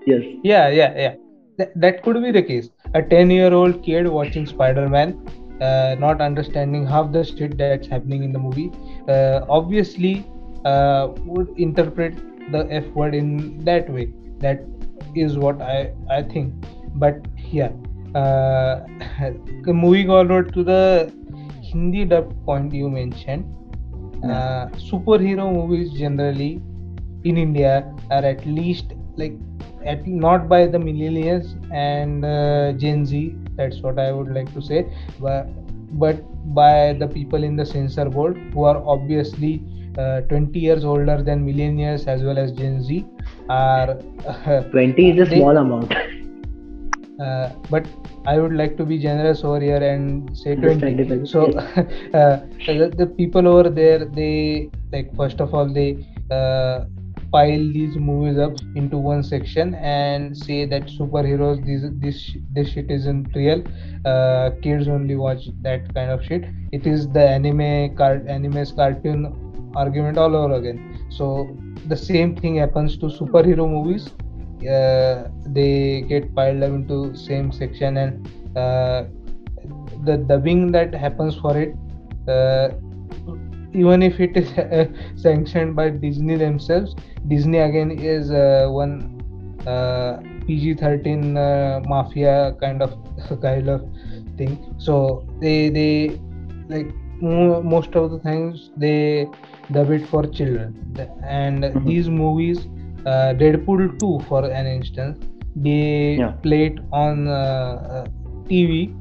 Yes.
yeah yeah yeah that, that could be the case. A 10 year old kid watching spider-man uh, not understanding half the shit that's happening in the movie uh, obviously uh, would interpret the f word in that way. That is what I I think. But yeah, uh, moving onward to the Hindi dub point you mentioned, uh, superhero movies generally in India are at least like at not by the millennials and uh, Gen Z. That's what I would like to say, but but by the people in the censor board who are obviously uh, 20 years older than millennials as well as Gen Z are. Uh,
20 is a
they-
small amount.
uh, but I would like to be generous over here and say 20. So, uh, the, the people over there, they like first of all they uh, pile these movies up into one section and say that superheroes this this this shit isn't real. Uh, kids only watch that kind of shit. It is the anime cart anime's cartoon argument all over again. So the same thing happens to superhero movies uh, they get piled up into same section and uh, the dubbing that happens for it uh, even if it is uh, sanctioned by disney themselves disney again is uh, one uh, pg-13 uh, mafia kind of kind of thing so they they like mo- most of the things they dub it for children and
Mhm.
these movies uh, Deadpool 2 for an instance they
Yeah.
play it on uh, TV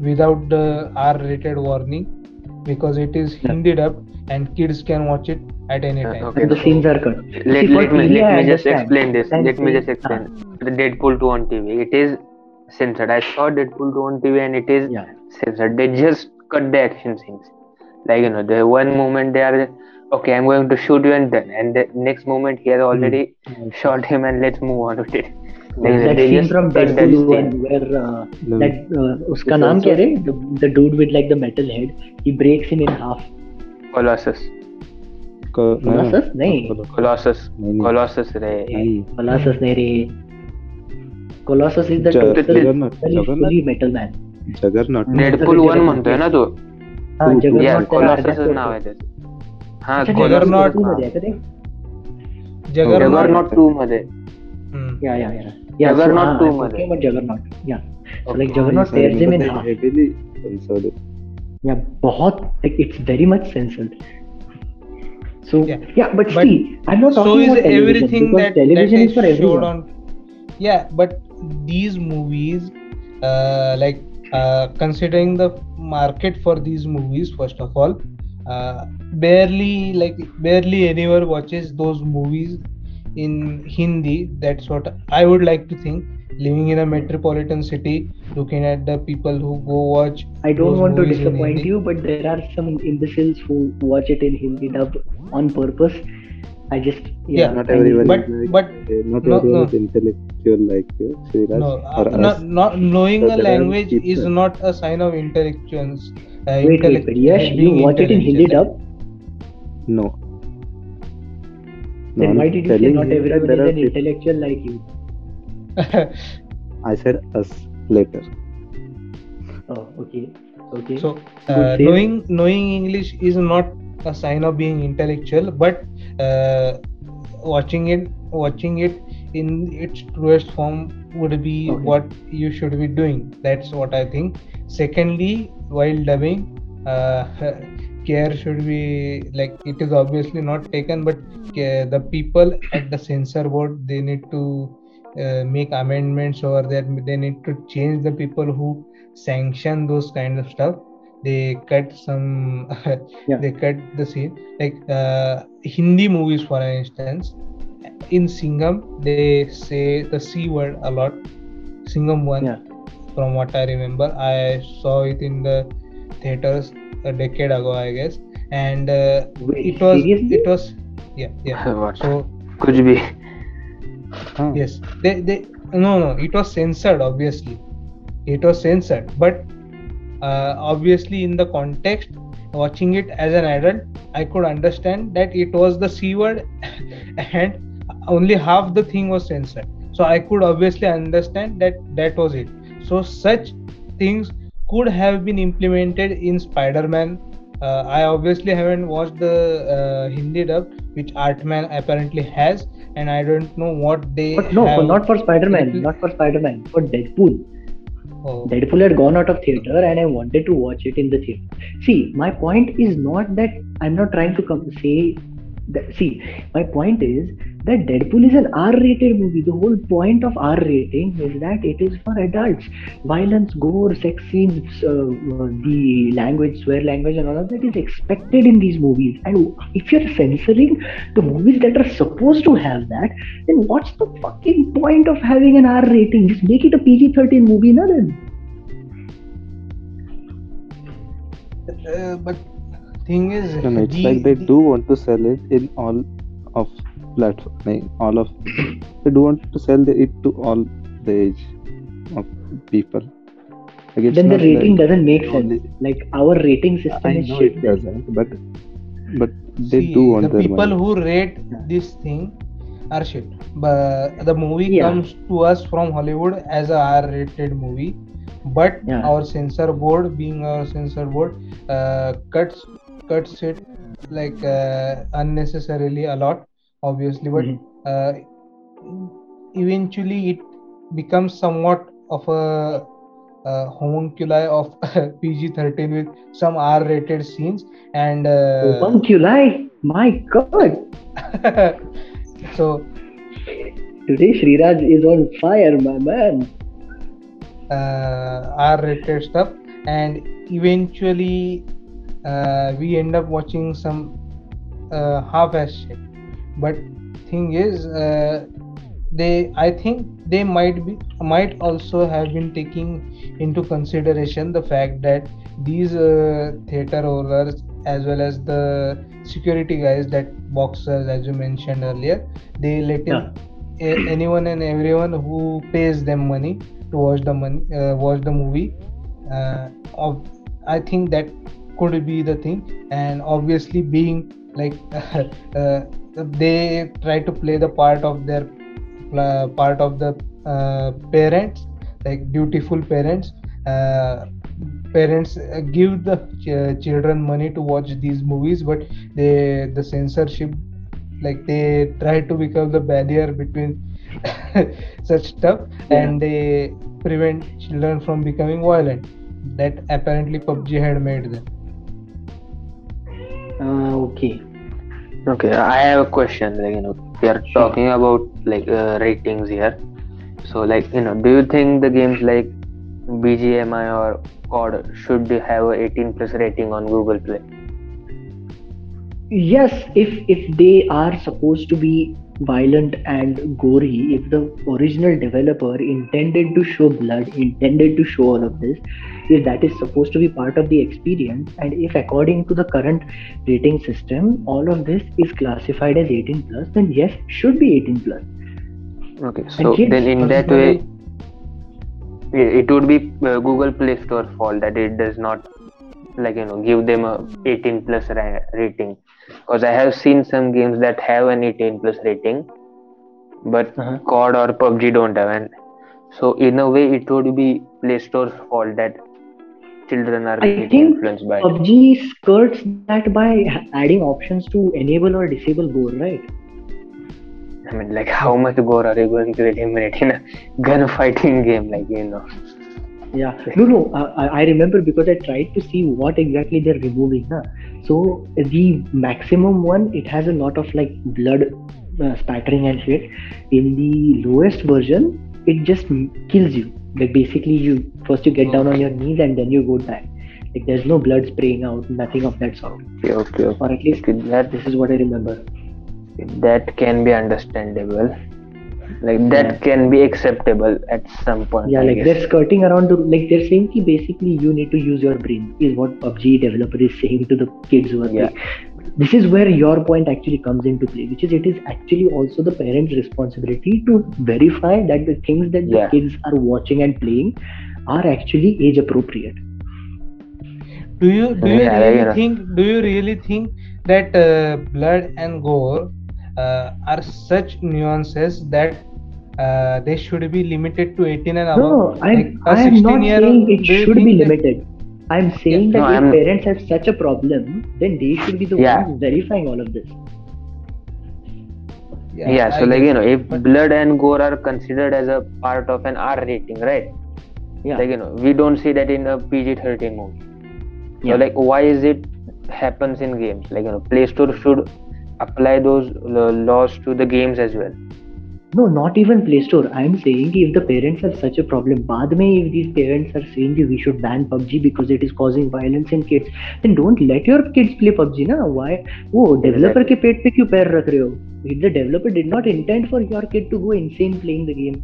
without the R-rated warning because it is
Yeah.
Hindi dub and kids can watch it at any time.
okay.
And the scenes are cut.
let,
See,
let me let me just explain this
And
let me just explain the deadpool 2 on tv it is censored i saw deadpool 2 on tv and it is
Yeah.
censored they just cut the action scenes like you know the one moment they are okay i'm going to shoot you and then and the next moment he has already mm. shot him and let's move on with it
उसका नाम क्या the dude with like the metal head he breaks in in half
Colossus
Colossus नहीं
Colossus
Colossus रे
Colossus नहीं रे Colossus is the total metal man
Juggernaut
Deadpool 1 मानते है ना तो
हाँ Juggernaut
Colossus is
now
it हाँ
कोलोसस
जगरनॉट 2 मध्ये
या
या या yeah. Yeah, so,
Juggernaut
ah,
two
I'm
मध्ये.
talking about Juggernaut. Yeah. So like
Okay.
Juggernaut
I
tears him in
remember
half.
they heavily censored it.
Yeah, बहुत like it's very much censored. So
Yeah.
yeah, but,
But
see, I'm not
so
talking
is
about television
everything
because
that,
television
that
is for
is showed
everyone.
on yeah but these movies uh, like uh, considering the market for these movies first of all uh, barely like barely anyone watches those movies in hindi that's what i would like to think living in a metropolitan city looking at the people who go watch
I don't
those
want to disappoint you, but there are some imbeciles who watch it in Hindi dub on purpose. I just
Yeah,
Not
I-
everyone
but-
is like,
but-
uh, not
no,
everyone
no.
is intellectual like you, Sriraj,
no
or
uh,
us.
not, not knowing
So
a language is
people-
not a sign of intellectuals uh,
Wait, wait,
intellect-
but Yash, you watch it in Hindi
intellectual.
dub?
No. No,
Then why did you say not
you
everyone
there
is
are
an
people-
intellectual like you?
I said us later.
Oh, okay, okay.
so uh, knowing knowing english is not a sign of being intellectual but uh, watching it watching it in its truest form would be
Okay.
what you should be doing that's what i think secondly while dubbing uh, care should be like it is obviously not taken but the people at the censor board they need to uh, make amendments over there. They need to change the people who sanction those kind of stuff. They cut some
Yeah.
they cut the scene. Like uh, hindi movies for instance in singham they say the c word a lot. Singham one
Yeah.
from what i remember i saw it in the theaters a decade ago, I guess. And uh,
Wait,
it was
seriously?
it was yeah yeah.
What?
So
could be.
Huh.
Yes, they they no no it was censored obviously, it was censored. But uh, obviously in the context, watching it as an adult, I could understand that it was the c word, and only half the thing was censored. So I could obviously understand that that was it. So such things could have been implemented in spider-man uh, i obviously haven't watched the uh, hindi dub which Artman apparently has, and I don't know what they.
But no, for, not for Spider-Man, not for Spider-Man, for Deadpool.
Oh,
Deadpool had gone out of theater and I wanted to watch it in the theater. See, my point is not that I'm not trying to come say see, my point is that Deadpool is an R-rated movie. The whole point of R rating is that it is for adults. Violence, gore, sex scenes, uh, the language, swear language, and all of that is expected in these movies. And if you're censoring the movies that are supposed to have that, then what's the fucking point of having an R rating? Just make it a PG-13 movie, na then.
uh, but thing is,
No, no, it's
the-
like they
the-
do want to sell it in all of platform, all of they do want to sell it to all the age of people. Like
then the rating
like
doesn't make sense.
only-
Like our rating system
I
is
know
shit.
it
then.
doesn't, but but they
See,
do want
the
their
people
money.
who rate this thing are shit. But the movie
Yeah.
comes to us from Hollywood as a R-rated movie, but
Yeah.
our censor board, being our censor board, uh, cuts cuts it like uh, unnecessarily a lot, obviously. But
Mhm.
uh, eventually, it becomes somewhat of a uh, homunculi of PG-13 with some R-rated scenes and uh,
Homunculi? My God!
so
Today Sriraj is on fire, my man.
uh, R-rated stuff, and eventually uh, we end up watching some uh, half-ass shit. But thing is, uh, they I think they might be might also have been taking into consideration the fact that these uh, theater owners as well as the security guys that boxers as you mentioned earlier they let in
Yeah.
a- anyone and everyone who pays them money to watch the money uh, watch the movie uh, of, i think that could be the thing. And obviously being like uh, they try to play the part of their uh, part of the uh, parents like dutiful parents. Uh, parents give the ch- children money to watch these movies but they the censorship like they try to become the barrier between such stuff.
Yeah.
and they prevent children from becoming violent. That apparently pubg had made them
Uh, okay.
Okay, I have a question. Like you know, we are talking about like uh, ratings here. So like you know, do you think the games like BGMI or COD should have a 18 plus rating on Google Play?
Yes, if if they are supposed to be violent and gory, if the original developer intended to show blood, intended to show all of this, if that is supposed to be part of the experience, and if according to the current rating system, all of this is classified as 18 plus, then yes, should be 18 plus.
Okay, so
kids
then in that way, it it would be uh, Google Play Store fault that it does not like you know give them a 18 plus rating because I have seen some games that have an 18 plus rating but
Uh-huh.
COD or PUBG don't have and so in a way it would be Play Store's fault that children are
I
getting
think
influenced by it.
PUBG skirts that by adding options to enable or disable gore, right?
I mean like how much gore are you going to eliminate in a gunfighting game like you know
Yeah, no, no. Uh, I, I remember because I tried to see what exactly they're removing. Huh? So the maximum one, it has a lot of like blood uh, spattering and shit. In the lowest version, it just kills you. Like basically, you first you get down on your knees and then you go die. Like there's no blood spraying out, nothing of that sort.
okay okay, okay.
Or at least
that
this is what I remember.
that can be understandable like that
Yeah.
can be acceptable at some point
Yeah,
I
like
guess.
they're skirting around the like they're saying ki basically you need to use your brain is what PUBG developer is saying to the kids who are
Yeah.
playing. This is where your point actually comes into play, which is it is actually also the parent's responsibility to verify that the things that the kids are watching and playing are actually age appropriate.
do you do you
Yeah,
really think do you really think that uh, blood and gore are such nuances that uh, they should be limited to 18 and above
No, I'm
Like, a
I am not
year
saying it should be
think that-
limited. I'm saying
No,
that if
I'm-
parents have such a problem, then they should be the
Yeah.
ones verifying all of this.
yeah, yeah so
I
like you know if blood and gore are considered as a part of an r rating right
Yeah.
like you know we don't see that in a pg-13 movie so
Yeah.
like why is it happens in games like you know play store should apply those uh, laws to the games as well
No, not even Play Store. I'm saying if the parents have such a problem, बाद में if these parents are saying that we should ban PUBG because it is causing violence in kids, then don't let your kids play PUBG ना. Why? वो developer के पेट पे क्यों पैर रख रहे हो? If the developer did not intend for your kid to go insane playing the game.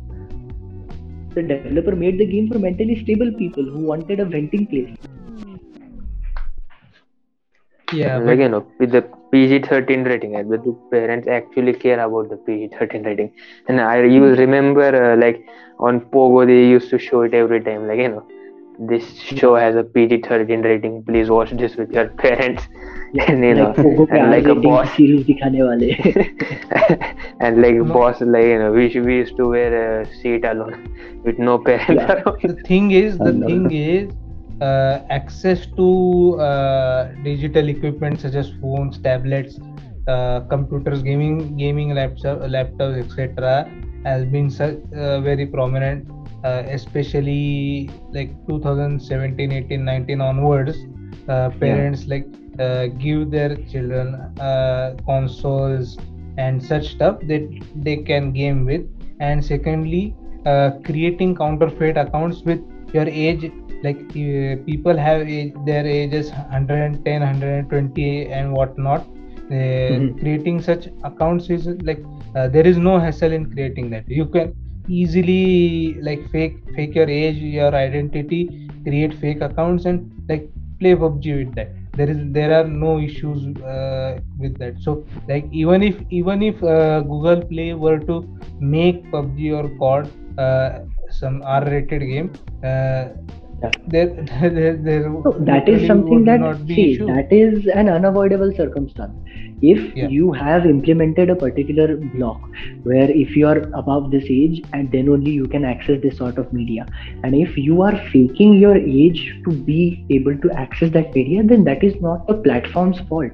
The developer made the game for mentally stable people who wanted a venting place.
yeah
like
but...
know, with the pg-13 rating and do parents actually care about the pg-13 rating. And i hmm. you remember uh, like on pogo they used to show it every time like you know this show hmm. has a pg-13 rating please watch this with your parents. And you
like know
and like a boss.
series wale
and like
no.
boss like you know we, we used to wear a seat alone with no parents
yeah.
the thing is the thing is access to uh, digital equipment such as phones tablets uh, computers gaming gaming laptop, laptops etc has been such, uh, very prominent uh, especially like 2017 18 19 onwards uh, parents like uh, give their children uh, consoles and such stuff that they can game with. And secondly uh, creating counterfeit accounts with your age like uh, people have age, their ages 110 120 and whatnot. Uh,
Mhm.
creating such accounts is like uh, there is no hassle in creating that. You can easily like fake fake your age your identity create fake accounts and like play PUBG with that. There is there are no issues uh, with that. So like even if even if uh, google play were to make pubg or cod uh, some r-rated game uh,
Yeah.
there, there, there
So that is something that see
issue.
that is an unavoidable circumstance. If
Yeah.
you have implemented a particular block where if you are above this age and then only you can access this sort of media, and if you are faking your age to be able to access that media, then that is not the platform's fault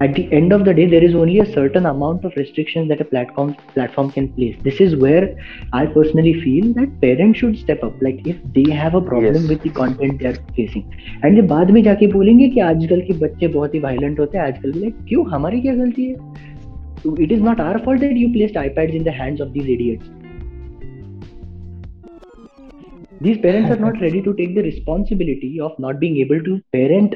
At the end of the day, there is only a certain amount of restrictions that a platform platform can place. This is where I personally feel that parents should step up. Like if they have a problem
Yes.
with the content they are facing, and ये बाद में जाके बोलेंगे कि आजकल के बच्चे बहुत ही वायलेंट होते हैं आजकल लाइक क्यों हमारी क्या गलती है it is not our fault that you placed iPads in the hands of these idiots these parents are not ready to take the responsibility of not being able to parent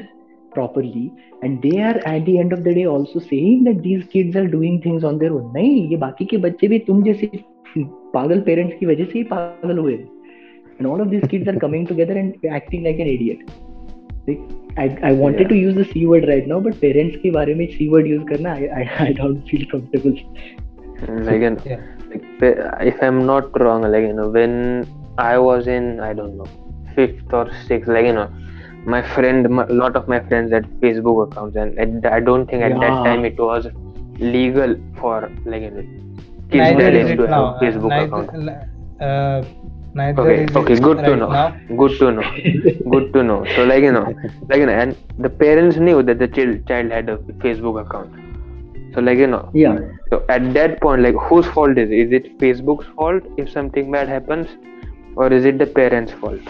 properly and they are at the end of the day also saying that these kids are doing things on their own नहीं ये बाकी के बच्चे भी तुम जैसे पागल parents की वजह से ही पागल हुए and all of these kids are coming together and acting like an idiot like, I, I wanted
Yeah.
to use the C word right now but parents के बारे में C word use करना I, I, I don't feel comfortable
like you know,
Yeah.
like, pa- if i'm not wrong like you know when i was in i don't know fifth or sixth like you know my friend a lot of my friends had facebook accounts and I, I don't think at that time it was legal for like you know kids
neither
that age to
now.
have facebook
neither,
account
uh, neither
okay
is
okay good to
right
know.
now.
Good to know. Good to know. So like you know like you know and the parents knew that the child child had a facebook account. So like you know
yeah.
so at that point, like whose fault is it? Is it Facebook's fault if something bad happens, or is it the parents' fault?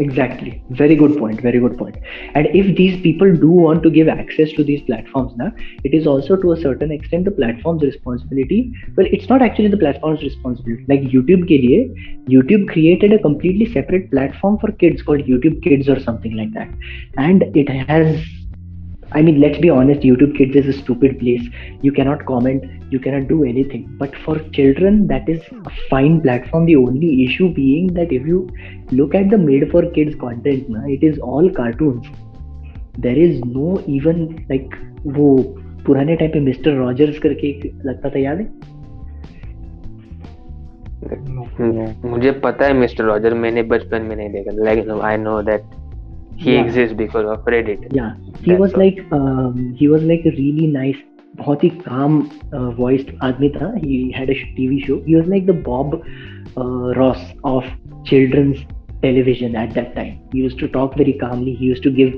Exactly. Very good point. Very good point. And if these people do want to give access to these platforms, na, it is also to a certain extent the platform's responsibility. Well, it's not actually the platform's responsibility. Like YouTube ke liye, YouTube created a completely separate platform for kids called YouTube Kids or something like that. And it has I mean, let's be honest, YouTube Kids is a stupid place. You cannot comment, you cannot do anything. But for children, that is a fine platform. The only issue being that if you look at the made for kids content, na, it is all cartoons. There is no even like वो पुराने time पे mister Rogers करके एक लगता था याद है
no.
Hmm, मुझे पता है मिस्टर रॉजर मैंने बचपन में नहीं देखा like I know that he
Yeah.
exists because of Reddit.
Yeah, he
That's
was
all.
like um, he was like a really nice, बहुत ही calm uh, voiced आदमी था. He had a sh- TV show. He was like the Bob uh, Ross of children's television at that time. He used to talk very calmly. He used to give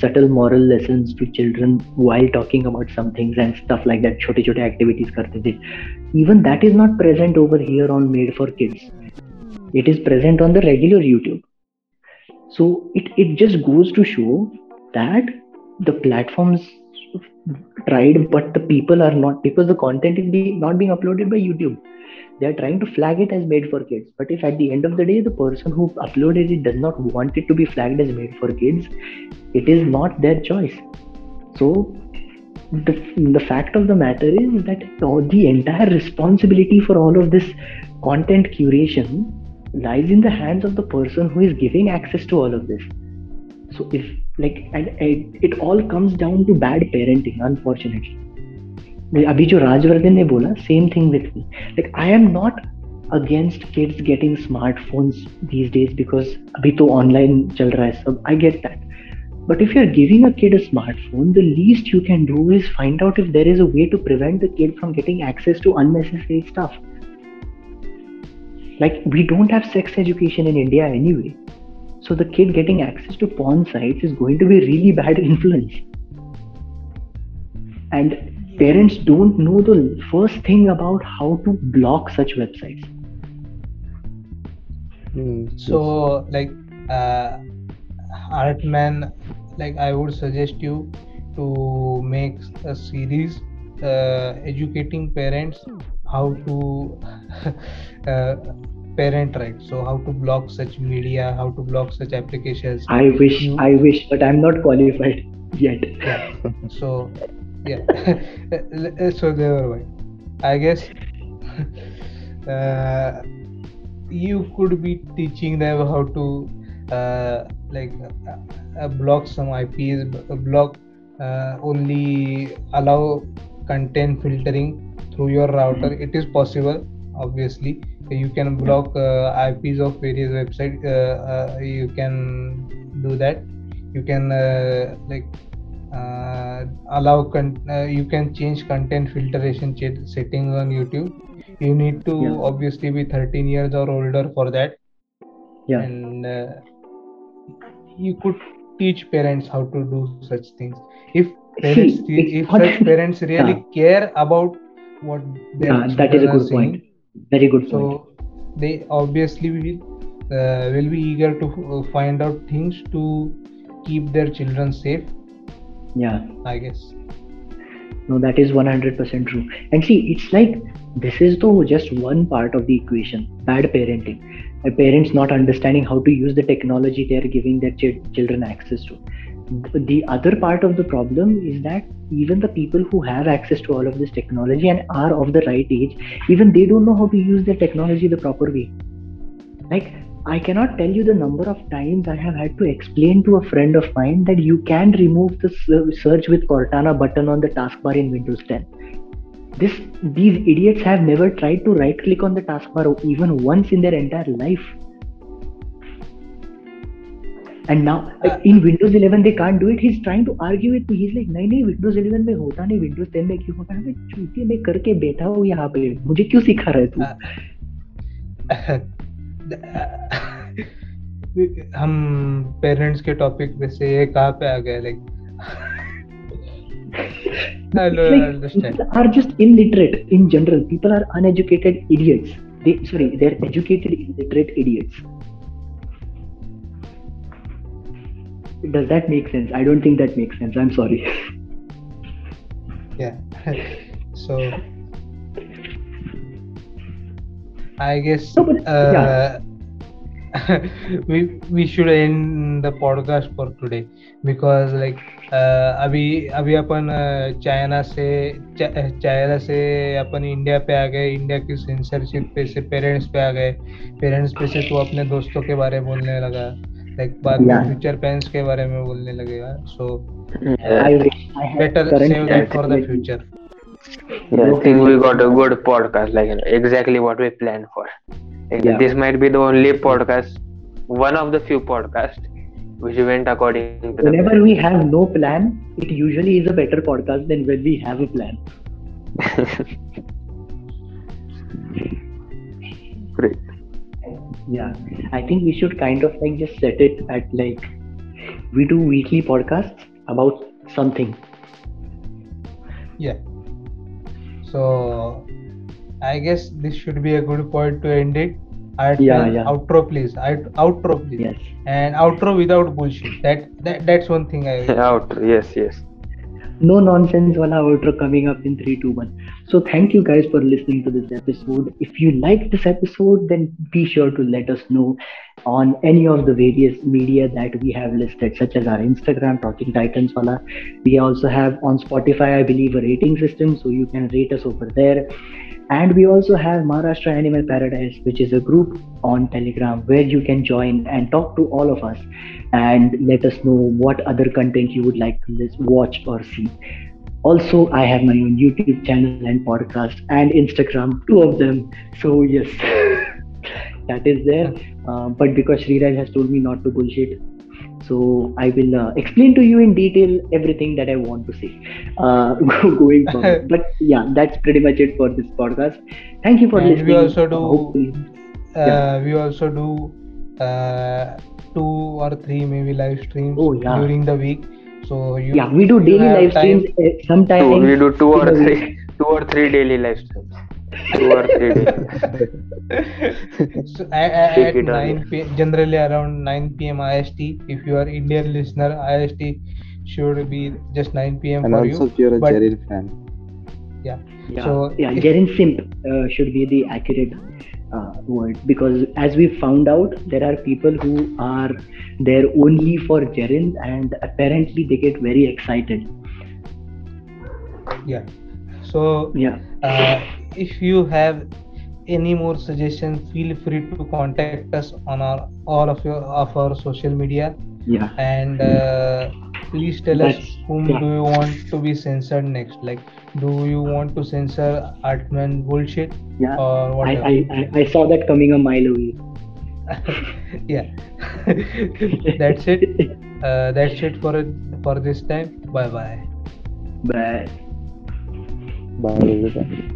subtle moral lessons to children while talking about some things and stuff like that. Chote chote activities karte the. Even that is not present over here on Made for Kids. It is present on the regular YouTube. So it, it just goes to show that the platforms tried, but the people are not because the content is not being uploaded by YouTube. They are trying to flag it as made for kids. But if at the end of the day the person who uploaded it does not want it to be flagged as made for kids it is not their choice. So the, the fact of the matter is that the entire responsibility for all of this content curation lies in the hands of the person who is giving access to all of this so if like and, and it all comes down to bad parenting unfortunately अभी जो राजवर्धन ने बोला same thing with me like I am not against kids getting smartphones these days because अभी तो online चल रहा है सब I get that But if you're giving a kid a smartphone, the least you can do is find out if there is a way to prevent the kid from getting access to unnecessary stuff. Like, we don't have sex education in India anyway. So, the kid getting access to porn sites is going to be really bad influence. And parents don't know the first thing about how to block such websites
mm, so like uh, artman like i would suggest you to make a series uh, educating parents how to uh, parent right. So how to block such media how to block such applications.
I wish you, i wish but i'm not qualified yet.
Yeah. so yeah. So never mind. I guess uh, you could be teaching them how to uh, like uh, block some ips block uh, only allow content filtering through your router. It is possible obviously. You can block uh, ips of various websites uh, you can do that. You can like uh, allow con- uh, you can change content filtration ch- settings on youtube. You need to yeah. obviously be 13 years or older for that.
Yeah.
And uh, you could teach parents how to do such things. If parents if such parents really care about what
yeah, that is a good saying, point. Very good
so point. they obviously will uh, will be eager to uh, find out things to keep their children safe
yeah.
I guess.
No that is 100% true. And see it's like this is though just one part of the equation bad parenting. Parents not understanding how to use the technology they are giving their ch- children access to the other part of the problem is that even the people who have access to all of this technology and are of the right age even they don't know how to use the technology the proper way like I cannot tell you the number of times I have had to explain to a friend of mine that you can remove the search with Cortana button on the taskbar in Windows 10. This, these idiots have never tried to right click on the taskbar even once in their entire life. And now in Windows 11 they can't do it he is trying to argue with me he is like नहीं नहीं Windows 11 में होता नहीं Windows 10 में क्यों होता? है मैं चूतिया में करके बैठा हूँ यहाँ पे। मुझे क्यों सिखा रहे तू?
हम पेरेंट्स के टॉपिक पे से ये कहाँ पे आ गए
like general people are uneducated idiots sorry they're educated illiterate idiots Does that make sense? I don't think that makes sense. I'm sorry.
yeah. so I guess
no, but,
uh, yeah. we we should end the podcast for today because like uh, अभी अभी अपन China uh, से China से अपन India पे आ गए India की censorship पे से पेरेंट्स पे आ गए पेरेंट्स पे से तो अपने दोस्तों के बारे में बोलने लगा लाइक बाद में फ्यूचर पेरेंट्स के बारे में बोलने लगेगा so better save that for the future
Yeah, I think we got a good podcast, like exactly what we planned for. Yeah. This might be the only podcast, one of the few podcasts which went according to
Whenever the Whenever we have no plan, it usually is a better podcast than when we have a plan.
Great.
Yeah. I think we should kind of like just set it at like we do weekly podcasts about something.
Yeah. So I guess this should be a good point to end it. I'd
Yeah, yeah.
outro please. I'd outro please.
Yes.
And outro without bullshit. That that that's one thing I
Out. Yes, yes.
no nonsense wala outro coming up in 3 2 1 so thank you guys for listening to this episode. If you like this episode then be sure to let us know on any of the various media that we have listed such as our instagram talking titans wala. We also have on spotify i believe a rating system so you can rate us over there. And we also have Maharashtra Animal Paradise, which is a group on Telegram where you can join and talk to all of us and let us know what other content you would like to watch or see. Also, I have my own YouTube channel and podcast and Instagram, two of them. So, yes, that is there. Uh, but because Sriraj has told me not to bullshit, so I will uh, explain to you in detail everything that I want to say uh, going forward. but yeah, that's pretty much it for this podcast. Thank you for
And we
listening.
also do- uh, we also do uh, two or three maybe live streams
Oh, yeah.
during the week. So you
yeah, we do daily
have
live streams. Uh, sometimes
Two, we do two or
in a week.
three, two or three daily live streams. Two or three daily.
so at, at
Take it or
9 p generally around 9 p.m. IST. If you are Indian listener, IST should be just 9 p.m.
And
for
also,
you.
if you're a
but-
Cheryl fan,
Yeah,
So,
yeah,
if-
Jaren Simp uh, should be the accurate uh, word because as we found out, there are people who are there only for Jaren and apparently they get very excited.
Yeah. So
Yeah,
uh, if you have any more suggestions, feel free to contact us on our all of your of our social media
yeah,
and uh, please tell us
That's-
whom
yeah.
do you want to be censored next like do you want to censor artman bullshit
yeah.
or
I,
whatever
I, I, I saw that coming a mile away.
yeah that's it uh, that's it for it for this time bye bye
But
bye everyone.